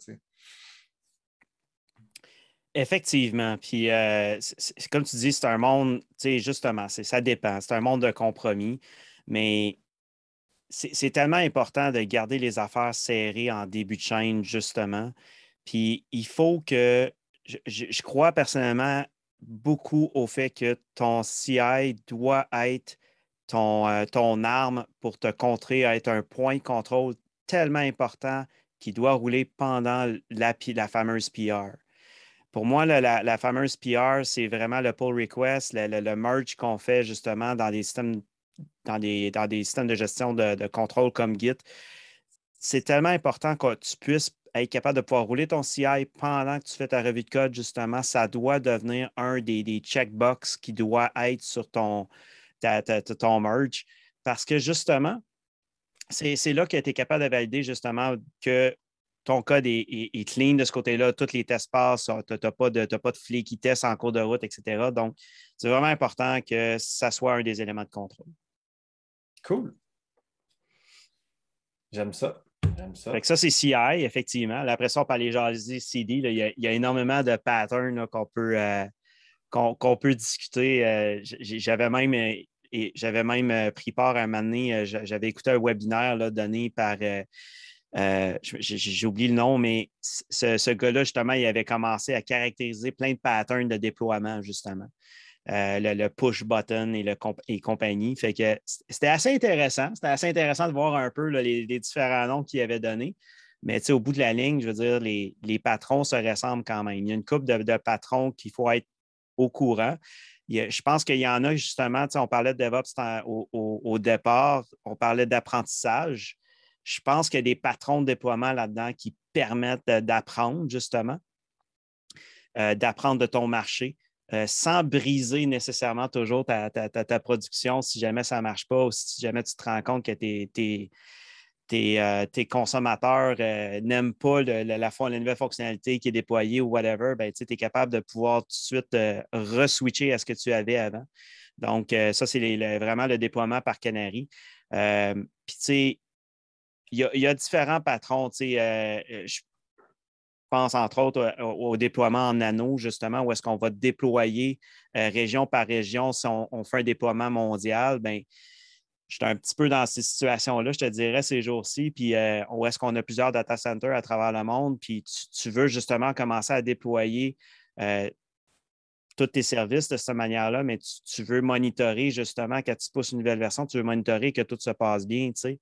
Effectivement. Puis, euh, comme tu dis, c'est un monde, justement, ça dépend. C'est un monde de compromis, mais c'est tellement important de garder les affaires serrées en début de chaîne, justement. Puis il faut que, je, crois personnellement beaucoup au fait que ton CI doit être ton, euh, ton arme pour te contrer, être un point de contrôle tellement important qui doit rouler pendant la, la fameuse PR. Pour moi, la, fameuse PR, c'est vraiment le pull request, le, merge qu'on fait justement dans des systèmes, dans des, dans des systèmes de gestion de, de contrôle comme Git. C'est tellement important que tu puisses être capable de pouvoir rouler ton CI pendant que tu fais ta revue de code, justement, ça doit devenir un des, des checkbox qui doit être sur ton, ton merge. Parce que justement, c'est là que tu es capable de valider justement que ton code est, clean de ce côté-là, tous les tests passent, tu n'as pas de, pas de flaky tests en cours de route, etc. Donc, c'est vraiment important que ça soit un des éléments de contrôle. Cool. J'aime ça. Ça. ça, c'est CI, effectivement. après ça, on peut aller jaser CD. Il, y a, énormément de patterns qu'on peut, euh, qu'on peut discuter. Euh, j'avais même, et j'avais même pris part à un moment donné, j'avais écouté un webinaire là, donné par euh, j'ai oublié le nom, mais ce, gars-là, justement, il avait commencé à caractériser plein de patterns de déploiement, justement. Euh, le, push button et, le et compagnie. Fait que c'était assez intéressant. C'était assez intéressant de voir un peu les, différents noms qu'il avait donnés. Mais au bout de la ligne, je veux dire, les, patrons se ressemblent quand même. Il y a une couple de, patrons qu'il faut être au courant. je pense qu'il y en a justement, on parlait de DevOps au départ, on parlait d'apprentissage je pense qu'il y a des patrons de déploiement là-dedans qui permettent d'apprendre, justement, euh, d'apprendre de ton marché. Euh, sans briser nécessairement toujours ta, production si jamais ça ne marche pas ou si jamais tu te rends compte que tes, euh, consommateurs n'aiment pas la, la, nouvelle fonctionnalité qui est déployée ou whatever, ben, tu es capable de pouvoir tout de suite re-switcher à ce que tu avais avant. Donc, ça, c'est vraiment le déploiement par Canary. Puis, tu sais, il y, a, différents patrons. Euh, euh, pense entre autres au, déploiement en nano, justement, où est-ce qu'on va déployer euh, région par région si on, fait un déploiement mondial. Je suis un petit peu dans ces situations-là, je te dirais, ces jours-ci, puis où est-ce qu'on a plusieurs data centers à travers le monde, puis tu, veux justement commencer à déployer tous tes services de cette manière-là, mais tu, tu, veux monitorer justement quand tu pousses une nouvelle version, tu veux monitorer que tout se passe bien, tu sais.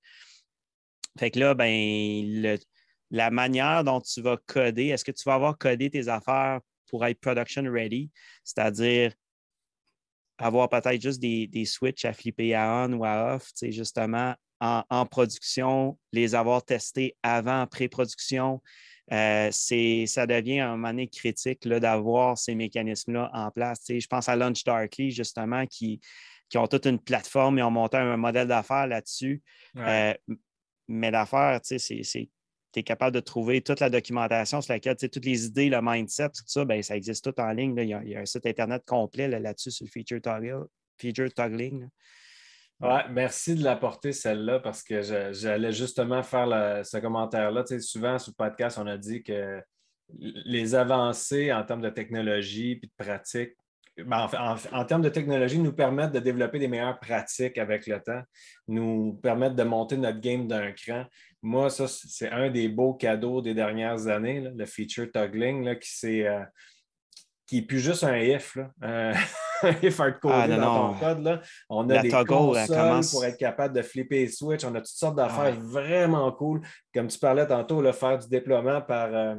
Fait que là, ben, la manière dont tu vas coder, est-ce que tu vas avoir codé tes affaires pour être production ready, c'est-à-dire avoir peut-être juste des, des, switches à flipper à on ou à off, justement, en, production, les avoir testés avant, pré-production. Euh, ça devient un moment donné critique d'avoir ces mécanismes-là en place. je pense à Launch Darkly, justement, qui, qui ont toute une plateforme et ont monté un modèle d'affaires là-dessus. Euh, mais l'affaire, tu sais, c'est tu es capable de trouver toute la documentation sur laquelle, toutes les idées, le mindset, tout ça, bien, ça existe tout en ligne. Il, y a, un site Internet complet là-dessus sur le feature, toggling. Ouais, merci de l'apporter celle-là parce que j'allais justement faire ce commentaire-là. Tu sais, souvent sur le podcast, on a dit que les avancées en termes de technologie et de pratique ben, en, termes de technologie, nous permettent de développer des meilleures pratiques avec le temps, nous permettent de monter notre game d'un cran. Moi, ça, c'est un des beaux cadeaux des dernières années, le feature toggling, là, qui n'est euh, plus juste un if. un if hardcodé ah, dans ton code. On a des consoles pour être capable de flipper les switches. On a toutes sortes d'affaires vraiment cool. Comme tu parlais tantôt, le faire du déploiement par. Euh,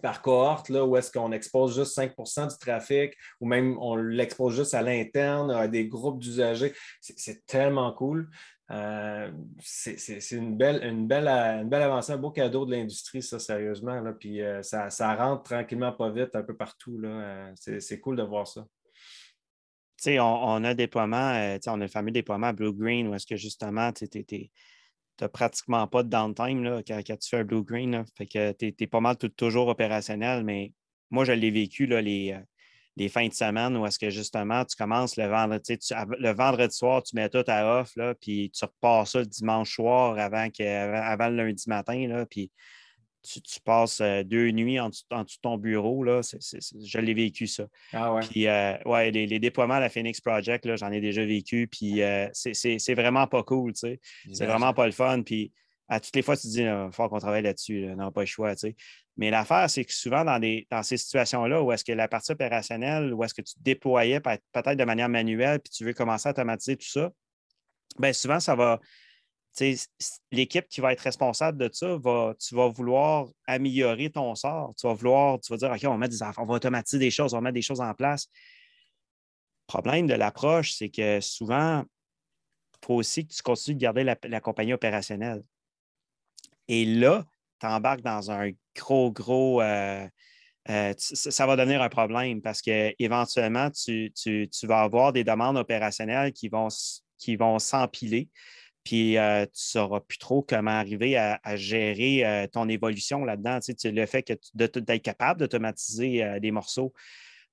par cohorte, là, où est-ce qu'on expose juste 5% du trafic, ou même on l'expose juste à l'interne, à des groupes d'usagers. C'est tellement cool. Euh, c'est une belle, une, belle, une belle avancée, un beau cadeau de l'industrie, ça, sérieusement. Là. Puis euh, ça, ça, rentre tranquillement pas vite un peu partout. Euh, c'est cool de voir ça. On, on, a on a le fameux déploiement Blue Green où est-ce que justement, tu n'as pratiquement pas de downtime là, quand, tu fais un blue-green. Fait que tu es, pas mal toujours opérationnel, mais moi, je l'ai vécu là, les, les, fins de semaine où est-ce que justement, tu commences le vendredi, le vendredi soir, tu mets tout à off, là, puis tu repars ça le dimanche soir avant, que, avant, le lundi matin, là, puis tu, passes euh, deux nuits en, dessous de ton bureau. Là, je l'ai vécu, ça. Ah ouais. Puis, euh, ouais, les, déploiements à la Phoenix Project, j'en ai déjà vécu. Puis, euh, c'est vraiment pas cool, tu sais. C'est vraiment pas le fun. Puis, à toutes les fois, tu te dis, il faut qu'on travaille là-dessus. non, pas le choix, tu sais. Mais l'affaire, c'est que souvent, dans, ces situations-là, où est-ce que la partie opérationnelle, où est-ce que tu déployais peut-être de manière manuelle, puis tu veux commencer à automatiser tout ça, bien souvent, ça va, l'équipe qui va être responsable de ça, va, tu vas vouloir améliorer ton sort. Tu vas vouloir, tu vas dire, OK, on mettre des on va automatiser des choses, on va mettre des choses en place. Le problème de l'approche, c'est que souvent, il faut aussi que tu continues de garder la, compagnie opérationnelle. Et là, tu embarques dans un gros, gros. Euh, euh, ça va devenir un problème parce qu'éventuellement, tu, tu, tu, vas avoir des demandes opérationnelles qui vont, qui vont s'empiler puis euh, tu ne sauras plus trop comment arriver à, gérer ton évolution là-dedans. Tu le fait que d'être capable d'automatiser des morceaux.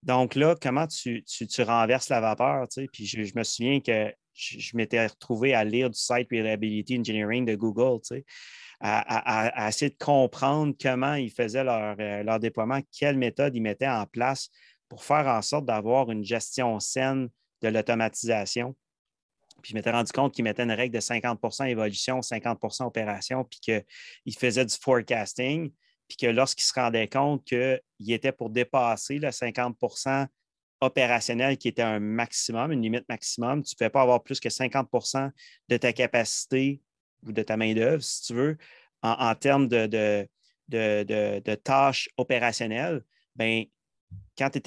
Donc là, comment tu, renverses la vapeur? Puis je, me souviens que je, m'étais retrouvé à lire du site Reliability Engineering de Google, à, essayer de comprendre comment ils faisaient leur, euh, leur, déploiement, quelle méthode ils mettaient en place pour faire en sorte d'avoir une gestion saine de l'automatisation. Puis je m'étais rendu compte qu'ils mettaient une règle de 50% évolution, 50% opération, puis qu'ils faisaient du forecasting, puis que lorsqu'ils se rendaient compte qu'ils étaient pour dépasser le 50% opérationnel qui était un maximum, une limite maximum, tu ne pouvais pas avoir plus que 50% de ta capacité ou de ta main-d'œuvre, si tu veux, en, termes de, de, tâches opérationnelles. Bien, quand tu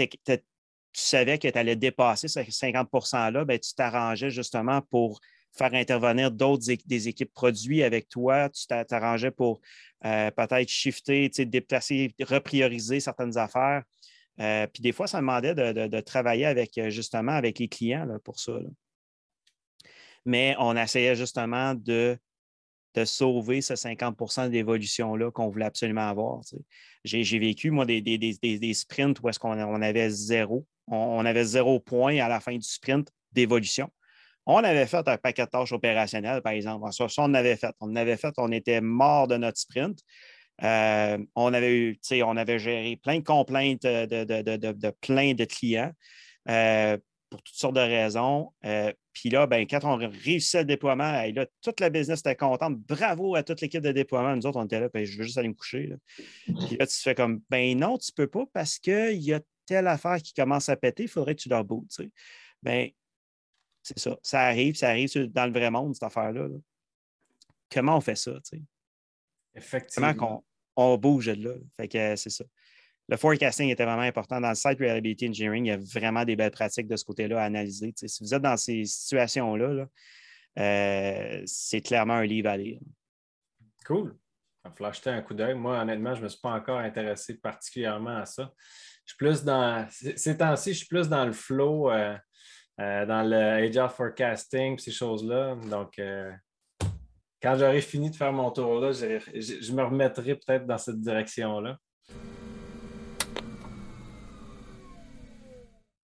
savais que tu allais dépasser ce 50 %-là, ben, tu t'arrangeais justement pour faire intervenir d'autres des équipes produits avec toi. Tu t'arrangeais pour euh, peut-être shifter, déplacer, reprioriser certaines affaires. Euh, puis des fois, ça demandait de, travailler avec justement avec les clients pour ça. Mais on essayait justement de, sauver ce 50% d'évolution-là qu'on voulait absolument avoir. J'ai vécu, moi, des, sprints où est-ce qu'on avait zéro on, avait zéro point à la fin du sprint d'évolution. On avait fait un paquet de tâches opérationnelles, par exemple. Ça, on avait fait. On avait fait, on était mort de notre sprint. Euh, on avait eu, on avait géré plein de complaintes de, plein de clients euh, pour toutes sortes de raisons. Euh, puis là, ben, quand on réussissait le déploiement, toute la business était contente. Bravo à toute l'équipe de déploiement. Nous autres, on était là, ben, je veux juste aller me coucher. Puis là, tu fais comme ben non, tu ne peux pas parce qu'il y a telle affaire qui commence à péter, il faudrait que tu leur bootes. Bien, c'est ça. Ça arrive, ça arrive dans le vrai monde, cette affaire-là. Comment on fait ça? Effectivement. Comment on, bouge de là? Fait que c'est ça. Le forecasting était vraiment important. Dans le site Reliability Engineering, il y a vraiment des belles pratiques de ce côté-là à analyser. si vous êtes dans ces situations-là, euh, c'est clairement un livre à lire. Cool. Il falloir jeter un coup d'œil. Moi, honnêtement, je ne me suis pas encore intéressé particulièrement à ça je suis plus dans. Ces temps-ci, je suis plus dans le flow, euh, euh, dans le agile forecasting, ces choses-là. Donc, quand j'aurai fini de faire mon tour là, je, me remettrai peut-être dans cette direction-là.